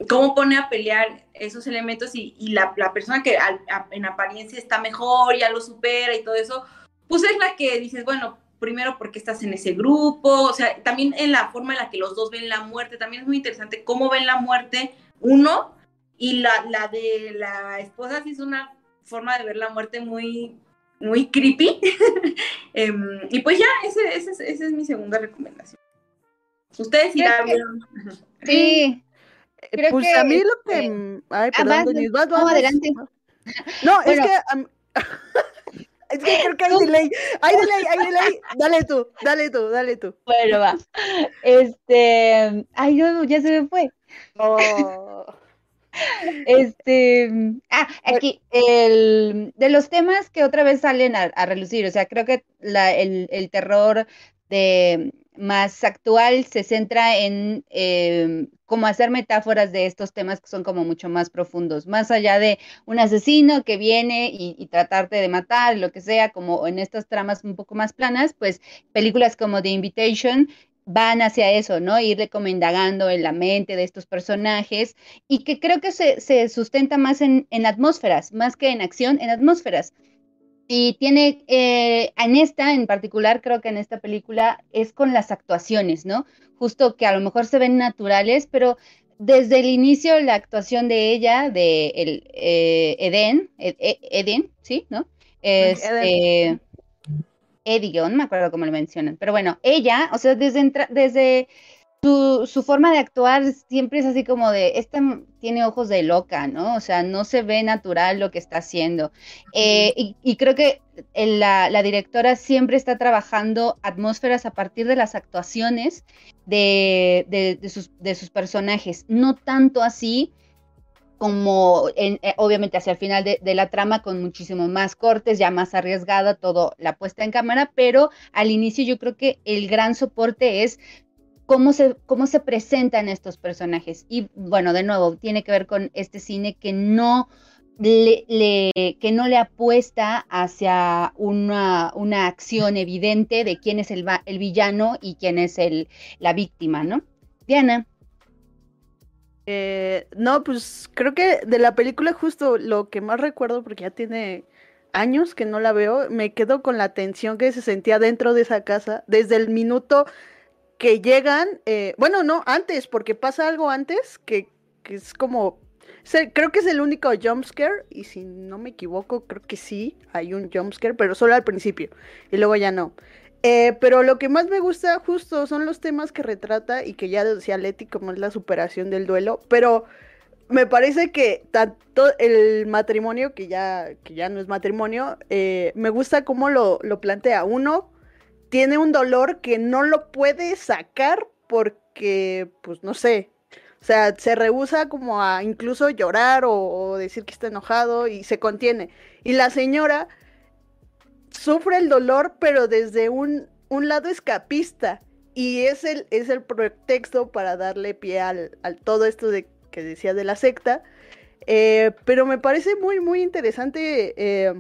C: cómo pone a pelear esos elementos y, la, la, persona que en apariencia está mejor, ya lo supera y todo eso, pues es la que dices, bueno, primero porque estás en ese grupo, o sea, también en la forma en la que los dos ven la muerte, también es muy interesante cómo ven la muerte uno y la, la de la esposa sí es una forma de ver la muerte muy, muy creepy. um, [laughs] y pues ya, esa ese, ese, ese es mi segunda recomendación. Ustedes sí la vieron.
B: Sí.
D: Creo pues que, a mí lo que. Eh, Ay, perdón, Denise, vas, vas,
B: no, adelante.
D: No, bueno. es que. Um, [laughs] es que creo que hay delay. Hay delay, hay delay. [laughs] Dale tú, dale tú, dale tú.
B: Bueno, va. Este. Ay, no, ya se me fue. Oh. [laughs] Este, ah, aquí, el, de los temas que otra vez salen a, a relucir, o sea, creo que la, el, el terror de más actual se centra en eh, cómo hacer metáforas de estos temas que son como mucho más profundos, más allá de un asesino que viene y, y, tratarte de matar, lo que sea, como en estas tramas un poco más planas, pues películas como The Invitation van hacia eso, ¿no? Ir como indagando en la mente de estos personajes y que creo que se, se sustenta más en atmósferas, más que en acción, en atmósferas. Y tiene, eh, en esta en particular, creo que en esta película es con las actuaciones, ¿no? Justo que a lo mejor se ven naturales, pero desde el inicio la actuación de ella, de el, eh, Eden, Ed, Eden, ¿sí? ¿No? Es, eh, Eddie, no me acuerdo cómo le mencionan, pero bueno, ella, o sea, desde, desde su, su, forma de actuar siempre es así como de, esta tiene ojos de loca, ¿no? O sea, no se ve natural lo que está haciendo. Eh, y, y, creo que la, la, directora siempre está trabajando atmósferas a partir de las actuaciones de, de, de sus, de sus personajes, no tanto así como en, eh, obviamente hacia el final de, de, la trama con muchísimos más cortes, ya más arriesgada todo la puesta en cámara, pero al inicio yo creo que el gran soporte es cómo se, cómo se presentan estos personajes. Y bueno, de nuevo, tiene que ver con este cine que no le, que no le apuesta hacia una, una, acción evidente de quién es el, el villano y quién es el, la víctima, ¿no? Diana.
D: Eh, no, pues creo que de la película justo lo que más recuerdo, porque ya tiene años que no la veo, me quedo con la tensión que se sentía dentro de esa casa, desde el minuto que llegan, eh, bueno, no, antes, porque pasa algo antes que, que es como, creo que es el único jumpscare, y si no me equivoco, creo que sí, hay un jumpscare, pero solo al principio, y luego ya no. Eh, pero lo que más me gusta justo son los temas que retrata y que ya decía Leti, como es la superación del duelo, pero me parece que tanto el matrimonio, que ya, que ya no es matrimonio, eh, me gusta cómo lo, lo, plantea. Uno tiene un dolor que no lo puede sacar porque, pues no sé, o sea, se rehúsa como a incluso llorar o, decir que está enojado y se contiene. Y la señora sufre el dolor, pero desde un, un lado escapista. Y es el, es el pretexto para darle pie al, al todo esto de que decía de la secta. Eh, pero me parece muy, muy interesante eh,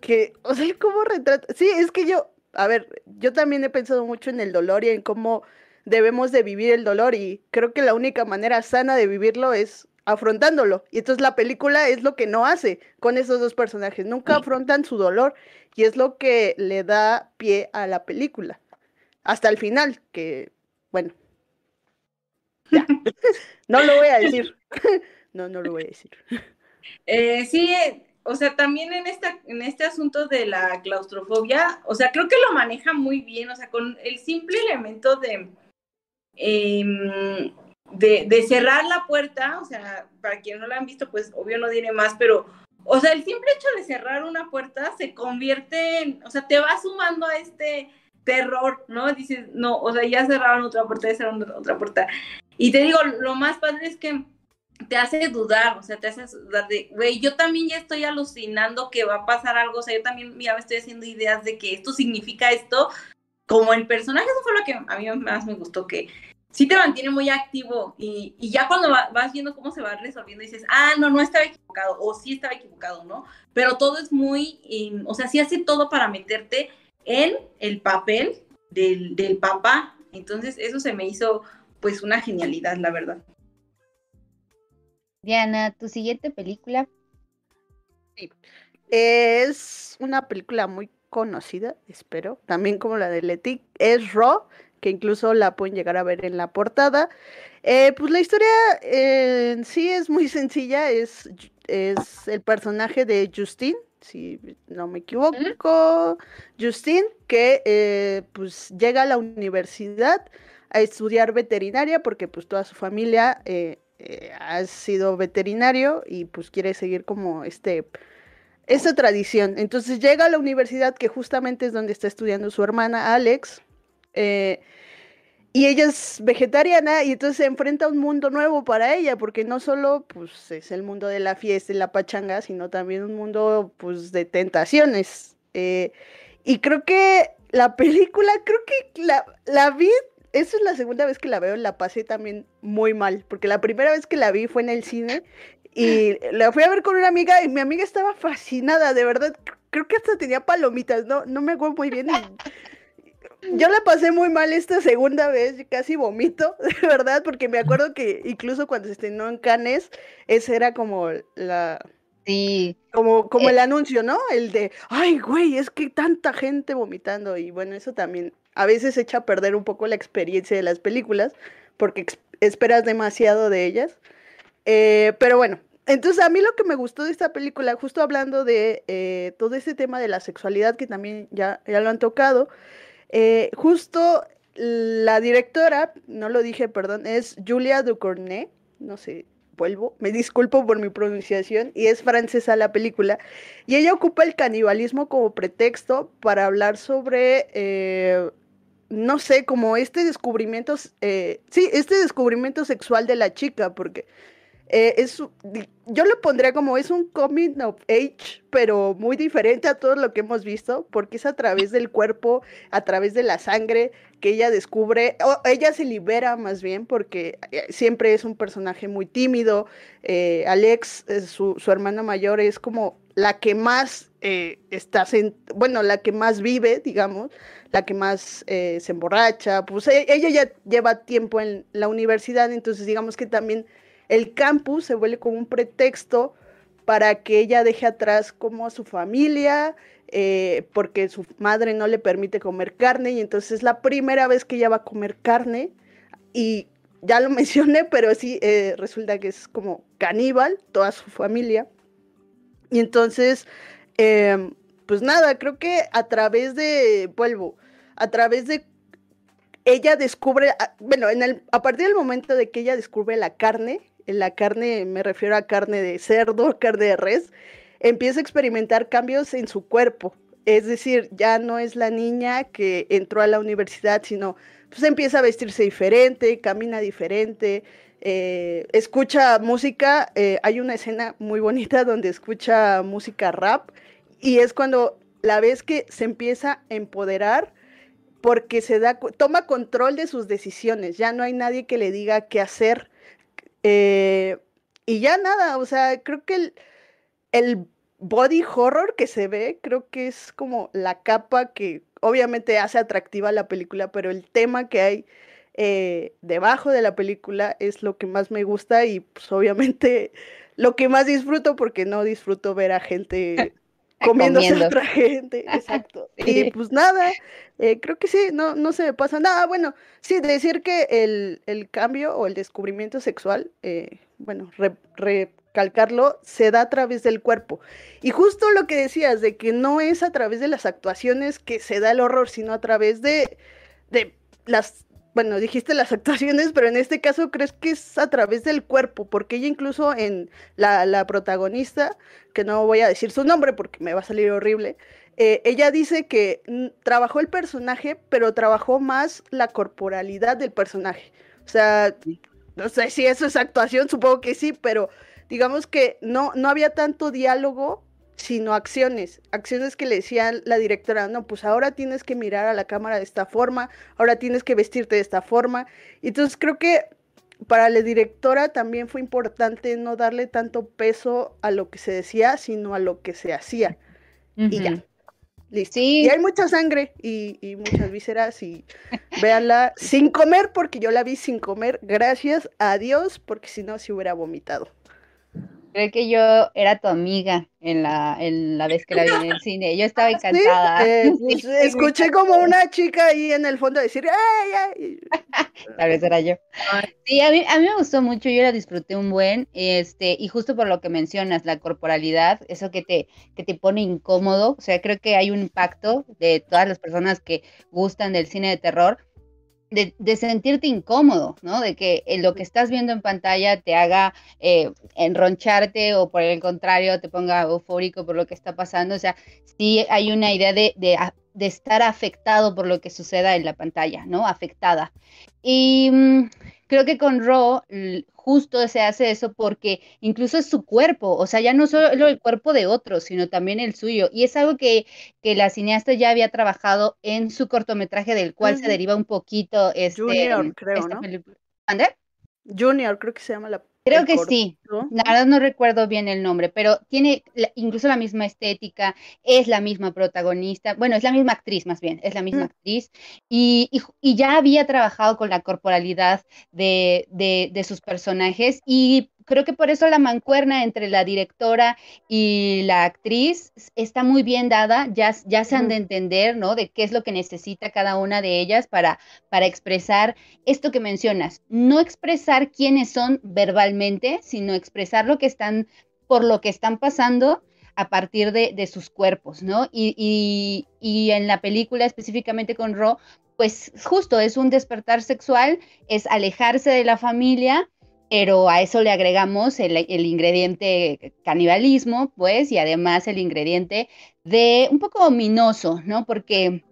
D: que, o sea, cómo retrata. Sí, es que yo, a ver, yo también he pensado mucho en el dolor y en cómo debemos de vivir el dolor y creo que la única manera sana de vivirlo es afrontándolo. Y entonces la película es lo que no hace con esos dos personajes. Nunca afrontan su dolor y es lo que le da pie a la película. Hasta el final, que, bueno. Ya. [laughs] no lo voy a decir. [laughs] no, no lo voy a decir.
C: Eh, sí, o sea, también en, esta, en este asunto de la claustrofobia, o sea, creo que lo maneja muy bien, o sea, con el simple elemento de... Eh, de, cerrar la puerta, o sea, para quien no la han visto, pues obvio no diré más, pero, o sea, el simple hecho de cerrar una puerta se convierte en, o sea, te va sumando a este terror, ¿no? Dices, no, o sea, ya cerraron otra puerta, ya cerraron otra puerta. Y te digo, lo más padre es que te hace dudar, o sea, te hace dudar de, güey, yo también ya estoy alucinando que va a pasar algo, o sea, yo también ya me estoy haciendo ideas de que esto significa esto, como el personaje, eso fue lo que a mí más me gustó, que sí te mantiene muy activo y, ya cuando vas viendo cómo se va resolviendo dices, ah, no, no estaba equivocado o sí estaba equivocado, ¿no? Pero todo es muy, o sea, sí hace todo para meterte en el papel del, del papá. Entonces eso se me hizo pues una genialidad, la verdad.
B: Diana, ¿tu siguiente película?
D: Sí. Es una película muy conocida, espero, también como la de Leti, es Raw, que incluso la pueden llegar a ver en la portada. Eh, pues la historia en sí es muy [laughs] sencilla, es, es el personaje de Justine, si no me equivoco, Justine, que eh, pues llega a la universidad a estudiar veterinaria porque pues toda su familia eh, ha sido veterinario y pues quiere seguir como este esta tradición. Entonces llega a la universidad que justamente es donde está estudiando su hermana Alex eh, y ella es vegetariana y entonces se enfrenta a un mundo nuevo para ella, porque no solo pues, es el mundo de la fiesta y la pachanga, sino también un mundo pues, de tentaciones. Eh, y creo que la película, creo que la, la vi, esa es la segunda vez que la veo, la pasé también muy mal, porque la primera vez que la vi fue en el cine y [laughs] la fui a ver con una amiga y mi amiga estaba fascinada, de verdad, creo que hasta tenía palomitas, no, no me acuerdo muy bien. Yo la pasé muy mal esta segunda vez, casi vomito, [laughs] de verdad, porque me acuerdo que incluso cuando se estrenó en Cannes, ese era como la...
B: Sí.
D: Como, como el eh. anuncio, ¿no? El de, ay, güey, es que tanta gente vomitando. Y bueno, eso también a veces echa a perder un poco la experiencia de las películas, porque esperas demasiado de ellas. Eh, pero bueno, entonces a mí lo que me gustó de esta película, justo hablando de eh, todo ese tema de la sexualidad que también ya, ya lo han tocado, eh, justo la directora, no lo dije, perdón, es Julia Ducournau, no sé, vuelvo, me disculpo por mi pronunciación, y es francesa la película, y ella ocupa el canibalismo como pretexto para hablar sobre, eh, no sé, como este descubrimiento, eh, sí, este descubrimiento sexual de la chica, porque eh, es, yo lo pondría como es un coming of age, pero muy diferente a todo lo que hemos visto, porque es a través del cuerpo, a través de la sangre que ella descubre, o ella se libera más bien, porque eh, siempre es un personaje muy tímido. Eh, Alex, su, su, hermana mayor, es como la que más está, bueno, la que más vive, digamos, la que más se emborracha, pues e, ella ya lleva tiempo en la universidad, entonces digamos que también el campus se vuelve como un pretexto para que ella deje atrás como a su familia, eh, porque su madre no le permite comer carne y entonces es la primera vez que ella va a comer carne y ya lo [laughs] mencioné, pero sí eh, resulta que es como caníbal, toda su familia. Y entonces, em, pues nada, creo que a través de, vuelvo, a través de ella descubre, ah, bueno, en el, a partir del momento de que ella descubre la carne, la carne me refiero a carne de cerdo, [laughs] carne de res, empieza a experimentar cambios en su cuerpo. Es decir, ya no es la niña que entró a la universidad, sino pues empieza a vestirse diferente, camina diferente, eh, escucha música. Eh, hay una escena muy bonita donde escucha música rap y es cuando la vez que se empieza a empoderar porque se da, toma control de sus decisiones, ya no hay nadie que le diga qué hacer. Eh, y ya nada, o sea, creo que el, body horror que se ve, creo que es como la capa que obviamente hace atractiva la película, pero el tema que hay eh, debajo de la película es lo que más me gusta y pues obviamente lo que más disfruto porque no disfruto ver a gente [laughs] comiéndose a otra gente, [laughs] exacto. Y pues nada, eh, creo que sí, no, no se me pasa nada. Bueno, sí, decir que el, el cambio o el descubrimiento sexual, eh, bueno, recalcarlo, se da a través del cuerpo. Y justo lo que decías, de que no es a través de las actuaciones que se da el horror, sino a través de, de las bueno, dijiste las [laughs] actuaciones, pero en este caso crees que es a través del cuerpo, porque ella incluso en la, protagonista, que no voy a decir su nombre porque me va a salir horrible, eh, ella dice que mm, trabajó el personaje, pero trabajó más la corporalidad del personaje. O sea, no sé si eso es actuación, supongo que sí, pero digamos que no, no había tanto diálogo sino acciones, acciones que le decían la directora, no, pues ahora tienes que mirar a la cámara de esta forma, ahora tienes que vestirte de esta forma. Entonces creo que para la directora también fue importante no darle tanto peso a lo que se decía, sino a lo que se hacía. Y ya. Listo. Y hay mucha sangre y, y muchas vísceras y véanla sin comer porque yo la vi sin comer, gracias a Dios, porque si no se hubiera vomitado.
B: Creo que yo era tu amiga en la, en la vez que la vi en el cine. Yo estaba [laughs] encantada.
D: Eh, [laughs] pues, escuché como una chica ahí en el fondo decir, ¡ay, [laughs]
B: Tal vez era yo. Sí, a mí, a mí me gustó mucho, yo la disfruté un buen, este, y justo por lo que mencionas, la corporalidad, eso que te, que te pone incómodo, o sea, creo que hay un impacto de todas las personas que gustan del cine de terror, de, sentirte incómodo, ¿no? De que lo que estás viendo en pantalla te haga eh, enroncharte o por el contrario te ponga eufórico por lo que está pasando. O sea, sí hay una idea de, de, de estar afectado por lo que suceda en la pantalla, ¿no? Afectada. Y mm, creo que con Ro justo se hace eso porque incluso es su cuerpo, o sea, ya no solo el cuerpo de otros, sino también el suyo. Y es algo que, que la cineasta ya había trabajado en su cortometraje, del cual se deriva un poquito este,
D: Junior, creo, ¿no? Junior, creo que se llama la
B: Creo que sí. La verdad no recuerdo bien el nombre, pero tiene incluso la misma estética, es la misma protagonista, bueno, es la misma actriz más bien, es la misma actriz, y, y, ya había trabajado con la corporalidad de, de, de sus personajes y creo que por eso la mancuerna entre la directora y la actriz está muy bien dada, ya, ya se han de entender, ¿no? De qué es lo que necesita cada una de ellas para, para expresar esto que mencionas, no expresar quiénes son verbalmente, sino expresar lo que están, por lo que están pasando a partir de, sus cuerpos, ¿no? Y, y, y, en la película específicamente con Ro, pues justo es un despertar sexual, es alejarse de la familia pero a eso le agregamos el, ingrediente canibalismo, pues, y además el ingrediente de un poco ominoso, ¿no? Porque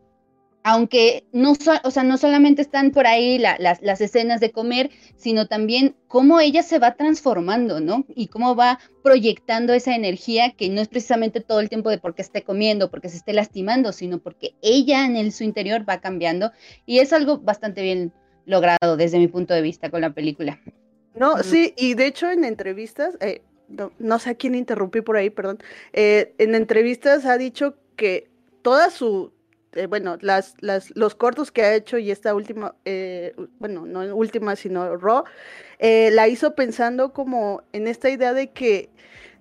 B: aunque no, o sea, no solamente están por ahí las, escenas de comer, sino también cómo ella se va transformando, ¿no? Y cómo va proyectando esa energía que no es precisamente todo el tiempo de porque esté comiendo, porque se esté lastimando, sino porque ella en su interior va cambiando. Y es algo bastante bien logrado desde mi punto de vista con la película.
D: No, sí, y de hecho en entrevistas, eh, no, sé a quién interrumpí por ahí, perdón, eh, en entrevistas ha dicho que toda su, eh, bueno, las, las, los cortos que ha hecho y esta última, bueno, no última, sino Raw, la hizo pensando como en esta idea de que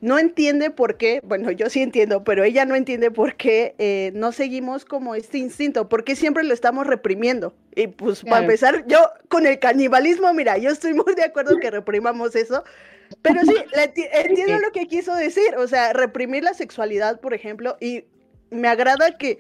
D: no entiende por qué, bueno, yo sí entiendo, pero ella no entiende por qué eh, no seguimos como este instinto, porque siempre lo estamos reprimiendo. Y pues para
B: Claro.
D: empezar, yo con el canibalismo, mira, yo estoy muy de acuerdo que reprimamos eso, pero sí, [laughs] enti- entiendo lo que quiso decir, o sea, reprimir la sexualidad, por ejemplo, y me agrada que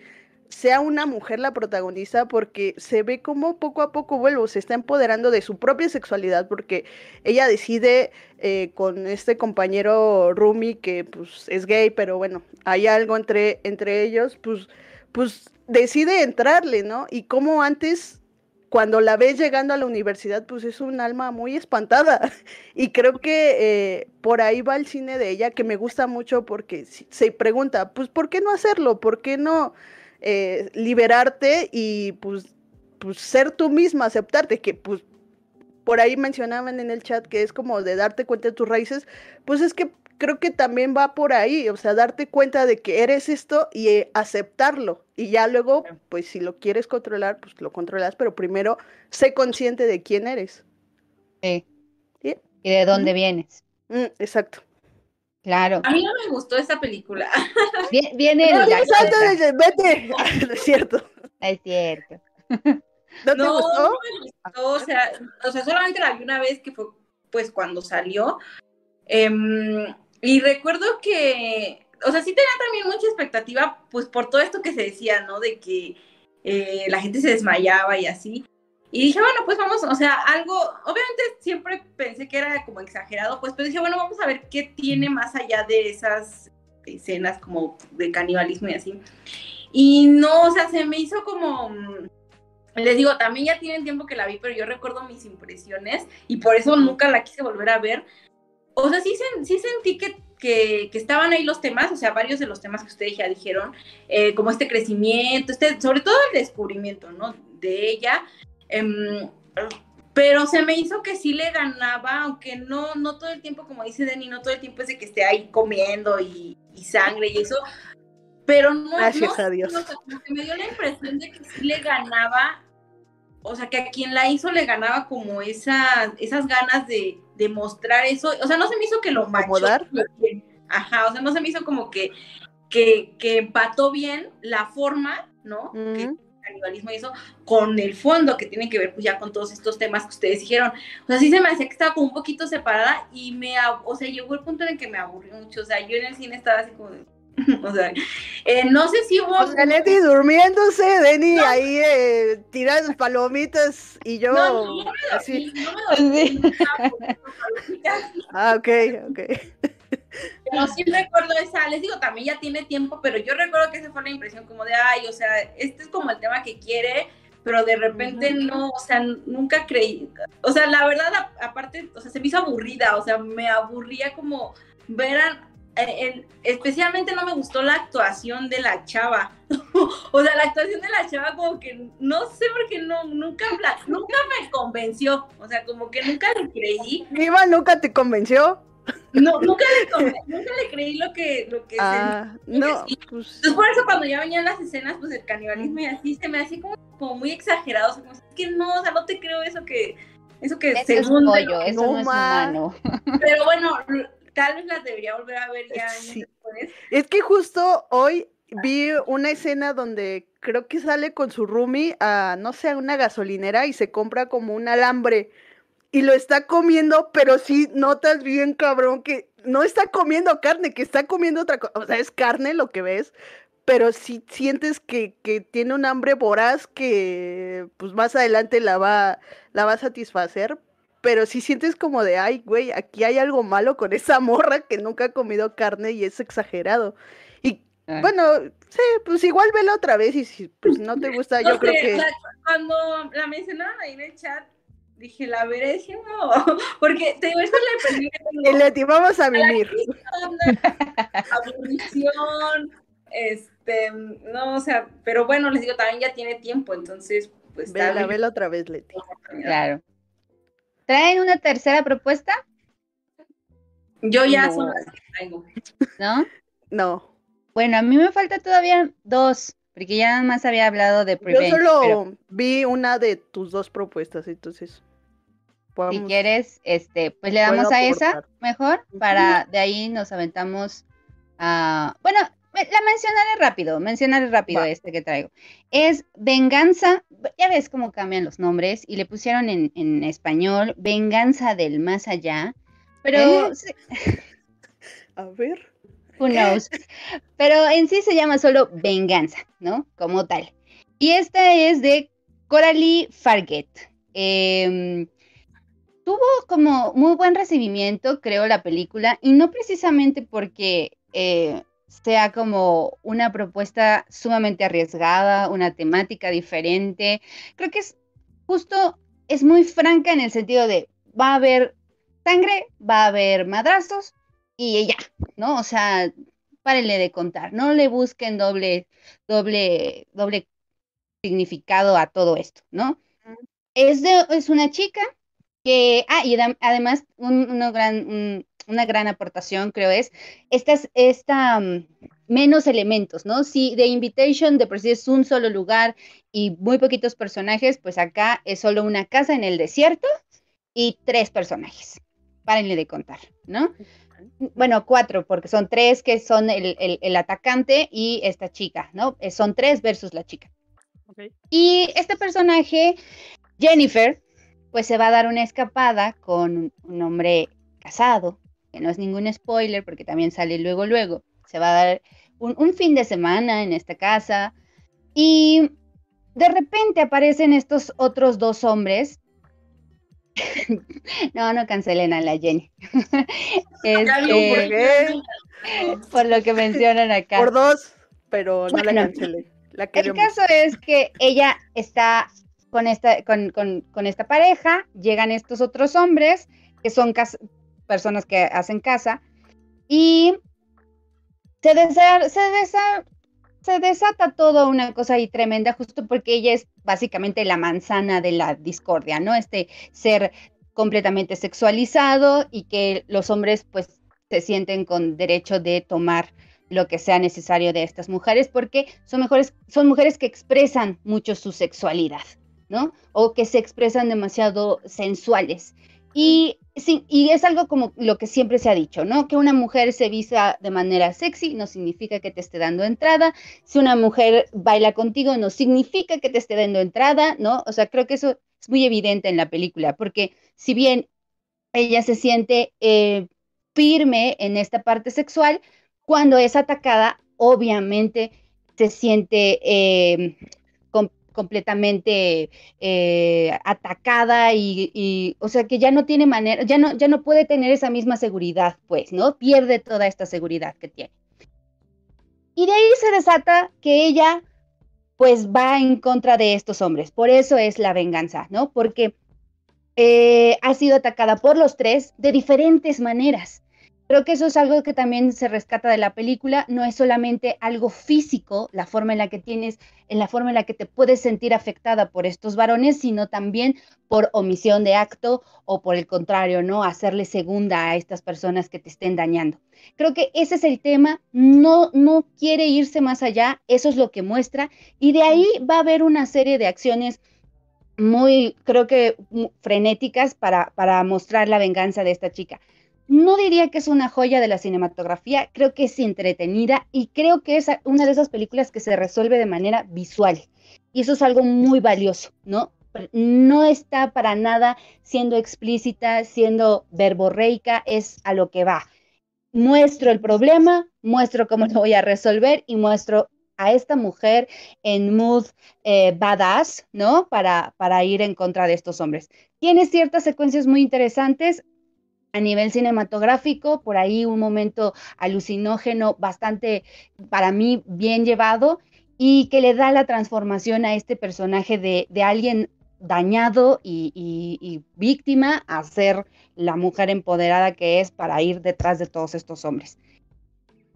D: sea una mujer la protagonista porque se ve como poco a poco, vuelvo, se está empoderando de su propia sexualidad porque ella decide eh, con este compañero Rumi que pues es gay, pero bueno, hay algo entre, entre ellos, pues, pues decide entrarle, ¿no? Y como antes, cuando la ves llegando a la universidad, pues es un alma muy espantada. [laughs] Y creo que eh, por ahí va el cine de ella, que me gusta mucho porque se pregunta, pues, ¿por qué no hacerlo? ¿Por qué no eh, liberarte y pues, pues ser tú misma, aceptarte? Que pues por ahí mencionaban en el chat que es como de darte cuenta de tus raíces, pues es que creo que también va por ahí, o sea, darte cuenta de que eres esto y eh, aceptarlo. Y ya luego, pues si lo quieres controlar, pues lo controlas, pero primero sé consciente de quién eres.
B: Sí.
D: Sí.
B: ¿Y de dónde vienes?
D: Mm, exacto.
B: Claro.
C: A mí no me gustó esa película. [laughs]
B: Vie- Viene el
D: No,
B: detrás.
D: de- vete. No es cierto.
B: Es cierto. [laughs]
D: ¿No te
C: No,
D: gustó?
C: no me gustó, o sea, o sea, solamente la vi una vez que fue pues cuando salió. Em, y recuerdo que, o sea, sí tenía también mucha expectativa, pues por todo esto que se decía, ¿no? De que eh, la gente se desmayaba y así. Y dije, bueno, pues vamos, o sea, algo, obviamente siempre pensé que era como exagerado, pues, pero dije, bueno, vamos a ver qué tiene más allá de esas escenas como de canibalismo y así. Y no, o sea, se me hizo como, mm, les digo, también ya tienen tiempo que la vi, pero yo recuerdo mis impresiones y por eso nunca la quise volver a ver. O sea, sí, sí sentí que, que, que estaban ahí los temas, o sea, varios de los temas que ustedes ya dijeron, eh, como este crecimiento, este, sobre todo el descubrimiento, ¿no? De ella. Em, pero se me hizo que sí le ganaba, aunque no, no todo el tiempo, como dice Denny, no todo el tiempo es de que esté ahí comiendo y, y sangre y eso. Pero no,
D: Gracias
C: no
D: a Dios.
C: o sea, como que me dio la impresión de que sí le ganaba, o sea, que a quien la hizo le ganaba como esa, esas ganas de, de mostrar eso. O sea, no se me hizo que lo bien. Ajá, o sea, no se me hizo como que, que, que empató bien la forma, ¿no? Canibalismo y eso, con el fondo que tiene que ver pues ya con todos estos temas que ustedes dijeron. O sea, sí se me hacía que estaba como un poquito separada y me, o sea, llegó el punto en el que me aburrió mucho. O sea, yo en el cine estaba así como de, [laughs] o sea, eh, no sé si hubo...
D: O sea, Leti durmiéndose, Denny ahí eh, tirando palomitas y yo
C: No, no, no me
D: así.
C: no me dormí, [laughs]
D: Ah, ok, ok.
C: Pero sí recuerdo esa, les digo, también ya tiene tiempo, pero yo recuerdo que esa fue la impresión como de, ay, o sea, este es como el tema que quiere, pero de repente no, o sea, nunca creí, o sea, la verdad, aparte, o sea, se me hizo aburrida, o sea, me aburría como ver a, eh, en- especialmente no me gustó la actuación de la chava, [laughs] o sea, la actuación de la chava como que, no sé por qué no, nunca, la- nunca me convenció, o sea, como que nunca le creí,
D: Viva nunca te convenció.
C: No, nunca le, conven- nunca le creí lo que, lo que
D: Ah, no,
C: sí.
D: pues
C: entonces por eso cuando ya venían las escenas pues del canibalismo y así se me hacía como, como muy exagerado, o sea, como, es que no, o sea, no te creo eso que eso que
B: Eso es
C: según de
B: pollo,
C: lo-
B: eso
D: No,
B: no es
D: ma.
B: humano. [laughs]
C: pero bueno, tal vez las debería volver a ver ya
D: Sí.
C: después.
D: es que justo hoy vi una escena donde creo que sale con su roomie a, no sé, a una gasolinera y se compra como un alambre y lo está comiendo, pero sí notas bien cabrón que no está comiendo carne, que está comiendo otra cosa, o sea, es carne lo que ves, pero sí sientes que, que tiene un hambre voraz que pues más adelante la va, la va a satisfacer, pero sí sientes como de, ay, güey, aquí hay algo malo con esa morra que nunca ha comido carne y es exagerado. Y
B: Ah.
D: bueno, sí, pues igual vela otra vez y si pues no te gusta,
C: No
D: yo creo que...
C: sea, cuando la mencionaron ahí en el chat, dije, la veré, dije, no, [laughs] porque te digo, esa es la impresión que.
D: Leti, vamos a
C: onda, aburrición, este, no, o sea, pero bueno, les digo, también ya tiene tiempo, entonces, pues
D: Vela, vela otra vez, Leti.
B: Claro. ¿Traen una tercera propuesta?
C: Yo ya
D: No.
C: son las que traigo.
B: ¿No?
D: No.
B: Bueno, a mí me falta todavía dos, porque ya nada más había hablado de
D: Yo
B: Prevenge.
D: solo
B: pero-
D: vi una de tus dos propuestas, entonces.
B: si quieres, este, pues le damos a esa mejor, para de ahí nos aventamos a... Bueno, la mencionaré rápido, mencionaré rápido este que traigo. Es Venganza, ya ves cómo cambian los nombres y le pusieron en, español Venganza del Más Allá, pero...
D: ¿Eh? [laughs] A ver.
B: Who knows. [laughs] Pero en sí se llama solo Venganza, ¿no? Como tal. Y esta es de Coralie Farget. Em, tuvo como muy buen recibimiento, creo, la película, y no precisamente porque eh, sea como una propuesta sumamente arriesgada, una temática diferente. Creo que es justo, es muy franca en el sentido de va a haber sangre, va a haber madrazos y ya, ¿no? O sea, párenle de contar, no le busquen doble, doble, doble significado a todo esto, ¿no? Es, de, es una chica que, ah, y además una, gran, una gran aportación creo es esta, esta mm, menos elementos, ¿no? Si The Invitation de por sí es un solo lugar y muy poquitos personajes, pues acá es solo una casa en el desierto y tres personajes. Párenle de contar, ¿no? Bueno, cuatro, porque son tres que son el, el, atacante y esta chica, ¿no? Eh, son tres versus la chica. Y este personaje, Jennifer, pues se va a dar una escapada con un hombre casado, que no es ningún spoiler porque también sale luego, luego. Se va a dar un, un fin de semana en esta casa y de repente aparecen estos otros dos hombres [laughs] no, no cancelen a la Jenny. [laughs] Este, por lo que mencionan acá.
D: Por dos, pero no la cancelen.
B: el caso es que ella está con esta, con, esta pareja, llegan estos otros hombres, que son personas que hacen casa, y se, se, desata toda una cosa ahí tremenda, justo porque ella es básicamente la manzana de la discordia, ¿no? Este ser completamente sexualizado y que los hombres pues se sienten con derecho de tomar lo que sea necesario de estas mujeres porque son, mejores, son mujeres que expresan mucho su sexualidad. ¿no? O que se expresan demasiado sensuales. Y, sí, y es algo como lo que siempre se ha dicho, ¿no? Que una mujer se visa de manera sexy no significa que te esté dando entrada. Si una mujer baila contigo no significa que te esté dando entrada, ¿no? O sea, creo que eso es muy evidente en la película, porque si bien ella se siente eh, firme en esta parte sexual, cuando es atacada, obviamente se siente eh, completamente eh, atacada y, o sea, que ya no tiene manera, ya no, ya no puede tener esa misma seguridad, pues, ¿no? Pierde toda esta seguridad que tiene. Y de ahí se desata que ella, pues, va en contra de estos hombres. Por eso es la venganza, ¿no? Porque eh, ha sido atacada por los tres de diferentes maneras. Creo que eso es algo que también se rescata de la película, no es solamente algo físico, la forma en la que tienes, en la forma en la que te puedes sentir afectada por estos varones, sino también por omisión de acto o por el contrario, ¿no? Hacerle segunda a estas personas que te estén dañando. Creo que ese es el tema, no, no quiere irse más allá, eso es lo que muestra, y de ahí va a haber una serie de acciones muy, creo que frenéticas para, para mostrar la venganza de esta chica no diría que es una joya de la cinematografía, creo que es entretenida y creo que es una de esas películas que se resuelve de manera visual. Y eso es algo muy valioso, ¿no? No está para nada siendo explícita, siendo verborreica, es a lo que va. Muestro el problema, muestro cómo lo voy a resolver y muestro a esta mujer en mood eh, badass, ¿no? Para, para ir en contra de estos hombres. Tiene ciertas secuencias muy interesantes a nivel cinematográfico, por ahí un momento alucinógeno bastante, para mí, bien llevado y que le da la transformación a este personaje de, alguien dañado y, víctima a ser la mujer empoderada que es para ir detrás de todos estos hombres.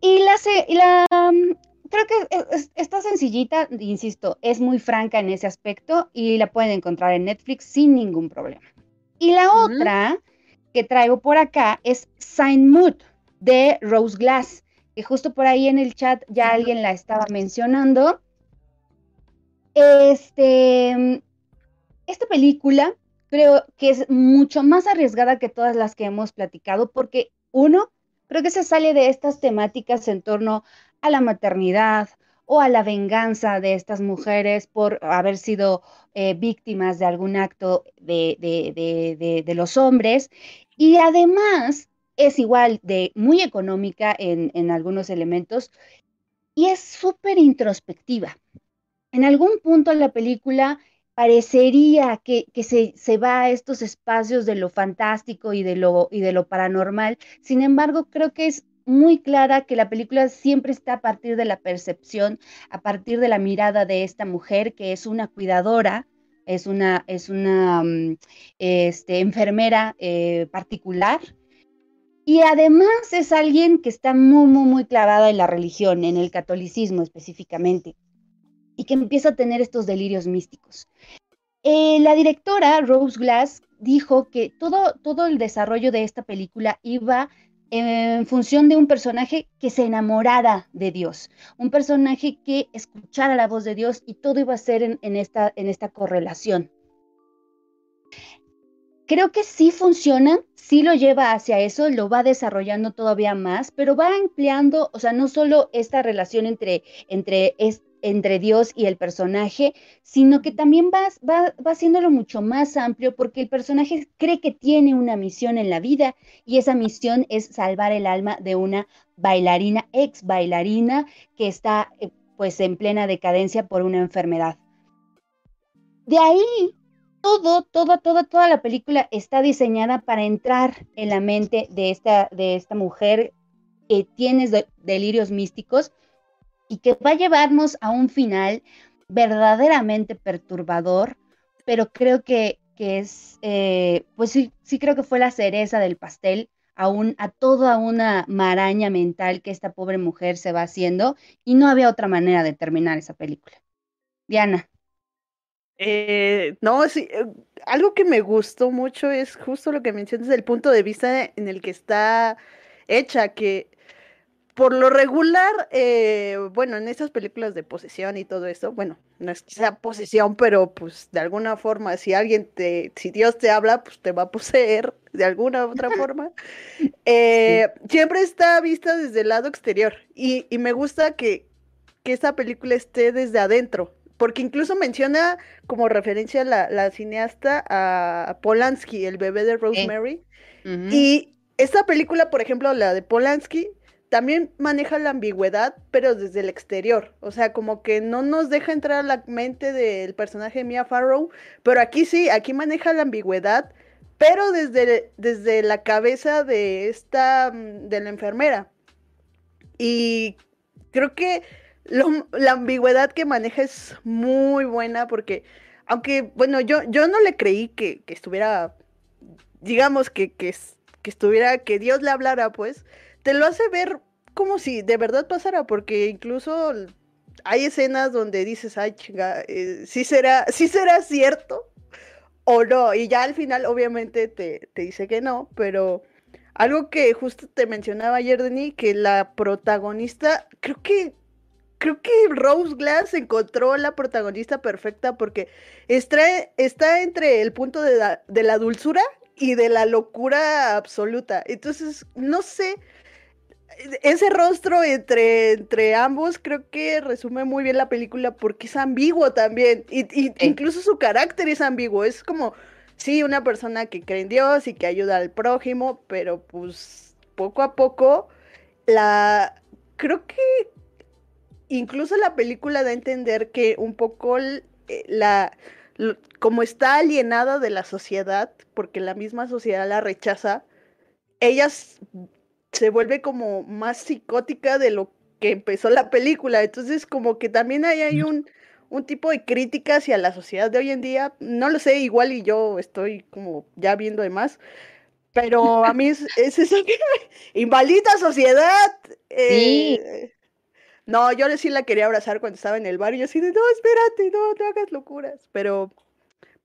B: Y la, la mm, creo que está sencillita, insisto, es muy franca en ese aspecto y la pueden encontrar en Netflix sin ningún problema. Y la otra que traigo por acá es Sign Mood de Rose Glass, que justo por ahí en el chat ya alguien la estaba mencionando. Este, esta película creo que es mucho más arriesgada que todas las que hemos platicado, porque uno, creo que se sale de estas temáticas en torno a la maternidad o a la venganza de estas mujeres por haber sido eh, víctimas de algún acto de, de, los hombres. Y además es igual de muy económica en, en algunos elementos y es súper introspectiva. En algún punto la película parecería que, se, va a estos espacios de lo fantástico y de lo paranormal. Sin embargo, creo que es muy clara que la película siempre está a partir de la percepción, a partir de la mirada de esta mujer que es una cuidadora, es una, es una mm, este, enfermera eh, particular. Y además es alguien que está muy, muy, muy clavada en la religión, en el catolicismo específicamente y que empieza a tener estos delirios místicos. Eh, la directora Rose Glass dijo que todo, todo el desarrollo de esta película iba en función de un personaje que se enamorara de Dios, un personaje que escuchara la voz de Dios y todo iba a ser en, esta, en esta correlación. Creo que sí funciona, sí lo lleva hacia eso, lo va desarrollando todavía más, pero va empleando, o sea, no solo esta relación entre, entre entre Dios y el personaje, sino que también va, va, va haciéndolo mucho más amplio porque el personaje cree que tiene una misión en la vida y esa misión es salvar el alma de una bailarina, ex bailarina, que está eh, pues en plena decadencia por una enfermedad. De ahí, todo, toda, toda, toda la película está diseñada para entrar en la mente de esta, de esta mujer que tiene delirios místicos y que va a llevarnos a un final verdaderamente perturbador, pero creo que, es, eh, pues sí, sí creo que fue la cereza del pastel a, a toda una maraña mental que esta pobre mujer se va haciendo y no había otra manera de terminar esa película. Diana.
D: Eh, no, sí, eh, algo que me gustó mucho es justo lo que mencionas del punto de vista en el que está hecha, que por lo regular, eh, bueno, en estas películas de posesión y todo eso, bueno, no es que sea posesión, pero pues de alguna forma, si alguien te, si Dios te habla, pues te va a poseer de alguna otra forma. [laughs] Eh, siempre está vista desde el lado exterior y, me gusta que, que esta película esté desde adentro, porque incluso menciona como referencia la, la cineasta a Polanski, el bebé de Rosemary. Y esta película, por ejemplo, la de Polanski, también maneja la ambigüedad, pero desde el exterior. O sea, como que no nos deja entrar a la mente del personaje de Mia Farrow, pero aquí sí, aquí maneja la ambigüedad, pero desde, desde la cabeza de esta, mm, de la enfermera. Y creo que la ambigüedad que maneja es muy buena porque, aunque, bueno, yo, yo no le creí que, estuviera, digamos, que, que, que estuviera, que Dios le hablara, pues, te lo hace ver como si de verdad pasara, porque incluso hay escenas donde dices, ay, chinga, eh, ¿sí, será, ¿sí será cierto o no? Y ya al final, obviamente, te, dice que no, pero algo que justo te mencionaba ayer, Denis, que la protagonista, creo que creo que Rose Glass encontró la protagonista perfecta porque está, está entre el punto de la, de la, dulzura y de la locura absoluta. Entonces, no sé, ese rostro entre, entre ambos creo que resume muy bien la película porque es ambiguo también. Y, incluso su carácter es ambiguo. Es como, sí, una persona que cree en Dios y que ayuda al prójimo, pero pues poco a poco la... Creo que incluso la película da a entender que un poco eh, la... como está alienada de la sociedad, porque la misma sociedad la rechaza, ellas se vuelve como más psicótica de lo que empezó la película. Entonces, como que también ahí hay un, un tipo de crítica hacia la sociedad de hoy en día. No lo sé, igual y yo estoy como ya viendo de más. Pero a mí es, es eso que... [laughs] ¡Invalida sociedad! Eh, no, yo sí la quería abrazar cuando estaba en el bar y yo así de, no, espérate, no, no hagas locuras. Pero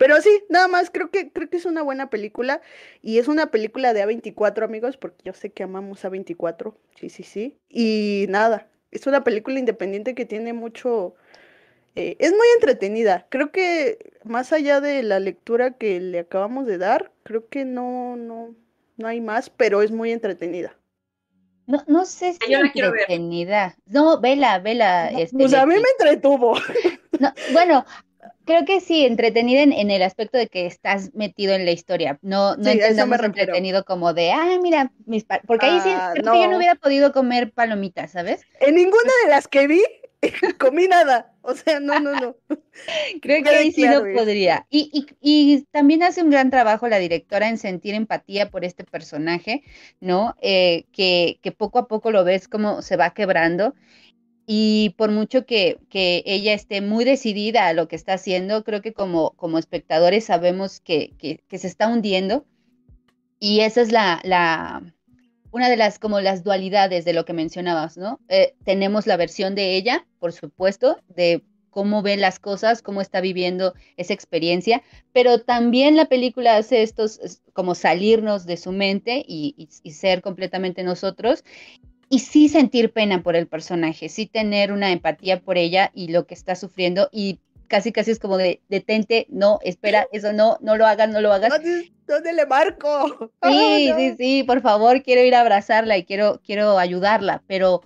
D: pero sí, nada más, creo que, creo que es una buena película. Y es una película de A24, amigos, porque yo sé que amamos A24. Sí, sí, sí. Y nada, es una película independiente que tiene mucho. Eh, es muy entretenida. Creo que más allá de la lectura que le acabamos de dar, creo que no, no, no hay más, pero es muy entretenida.
B: No, no sé si entretenida. No, vela, vela. este,
D: Pues a mí me entretuvo.
B: No, bueno, creo que sí, entretenida en, en el aspecto de que estás metido en la historia. No, no
D: Sí,
B: entendamos entretenido como de, ah, mira, mis pa-", porque ahí sí
D: Ah,
B: creo que yo no
D: no.
B: hubiera podido comer palomitas, ¿sabes?
D: En ninguna de las que vi [laughs] comí nada. O sea, no, no, no. [laughs]
B: Creo que ahí sí
D: claro
B: no podría. Y, y, y también hace un gran trabajo la directora en sentir empatía por este personaje, ¿no? Eh, que, que poco a poco lo ves como se va quebrando. Y por mucho que, que ella esté muy decidida a lo que está haciendo, creo que como, como espectadores sabemos que, que, que se está hundiendo. Y esa es la, la, una de las como las dualidades de lo que mencionabas, ¿no? Eh, tenemos la versión de ella, por supuesto, de cómo ve las cosas, cómo está viviendo esa experiencia, pero también la película hace estos es como salirnos de su mente y, y- y ser completamente nosotros y sí sentir pena por el personaje, sí tener una empatía por ella y lo que está sufriendo y casi casi es como de detente, no, espera, eso no, no lo hagas, no lo hagas.
D: ¿Dónde, dónde le marco? [laughs]
B: Sí,
D: no.
B: sí, sí, por favor, quiero ir a abrazarla y quiero, quiero ayudarla, pero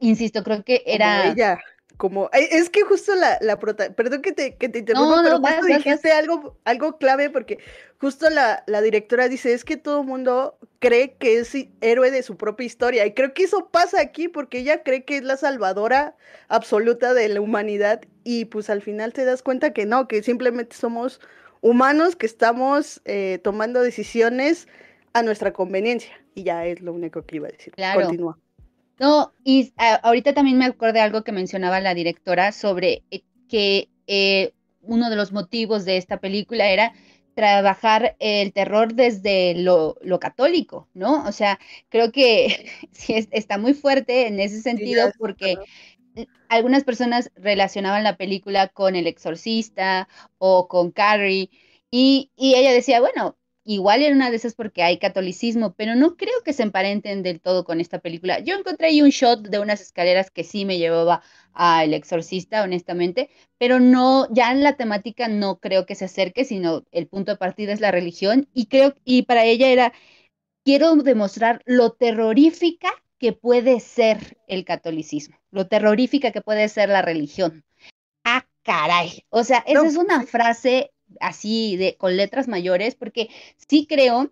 B: insisto, creo que
D: Como
B: era...
D: ella. Como, ay, es que justo la, la prota, perdón que te, que te interrumpa,
B: No,
D: pero justo
B: vas,
D: dijiste algo, algo clave porque justo la, la directora dice, es que todo el mundo cree que es héroe de su propia historia. Y creo que eso pasa aquí porque ella cree que es la salvadora absoluta de la humanidad y pues al final te das cuenta que no, que simplemente somos humanos que estamos eh, tomando decisiones a nuestra conveniencia. Y ya es lo único que iba a decir.
B: Claro.
D: Continúa.
B: No, y a- ahorita también me acordé algo que mencionaba la directora sobre eh, que eh, uno de los motivos de esta película era trabajar el terror desde lo, lo católico, ¿no? O sea, creo que [laughs] sí es- está muy fuerte en ese sentido porque algunas personas relacionaban la película con El Exorcista o con Carrie y, y ella decía, bueno, igual era una de esas porque hay catolicismo, pero no creo que se emparenten del todo con esta película. Yo encontré ahí un shot de unas escaleras que sí me llevaba a El Exorcista, honestamente, pero no, ya en la temática no creo que se acerque, sino el punto de partida es la religión y creo, y para ella era, quiero demostrar lo terrorífica que puede ser el catolicismo, lo terrorífica que puede ser la religión. Ah, caray. O sea, esa
D: No,
B: es una frase así de con letras mayores, porque sí creo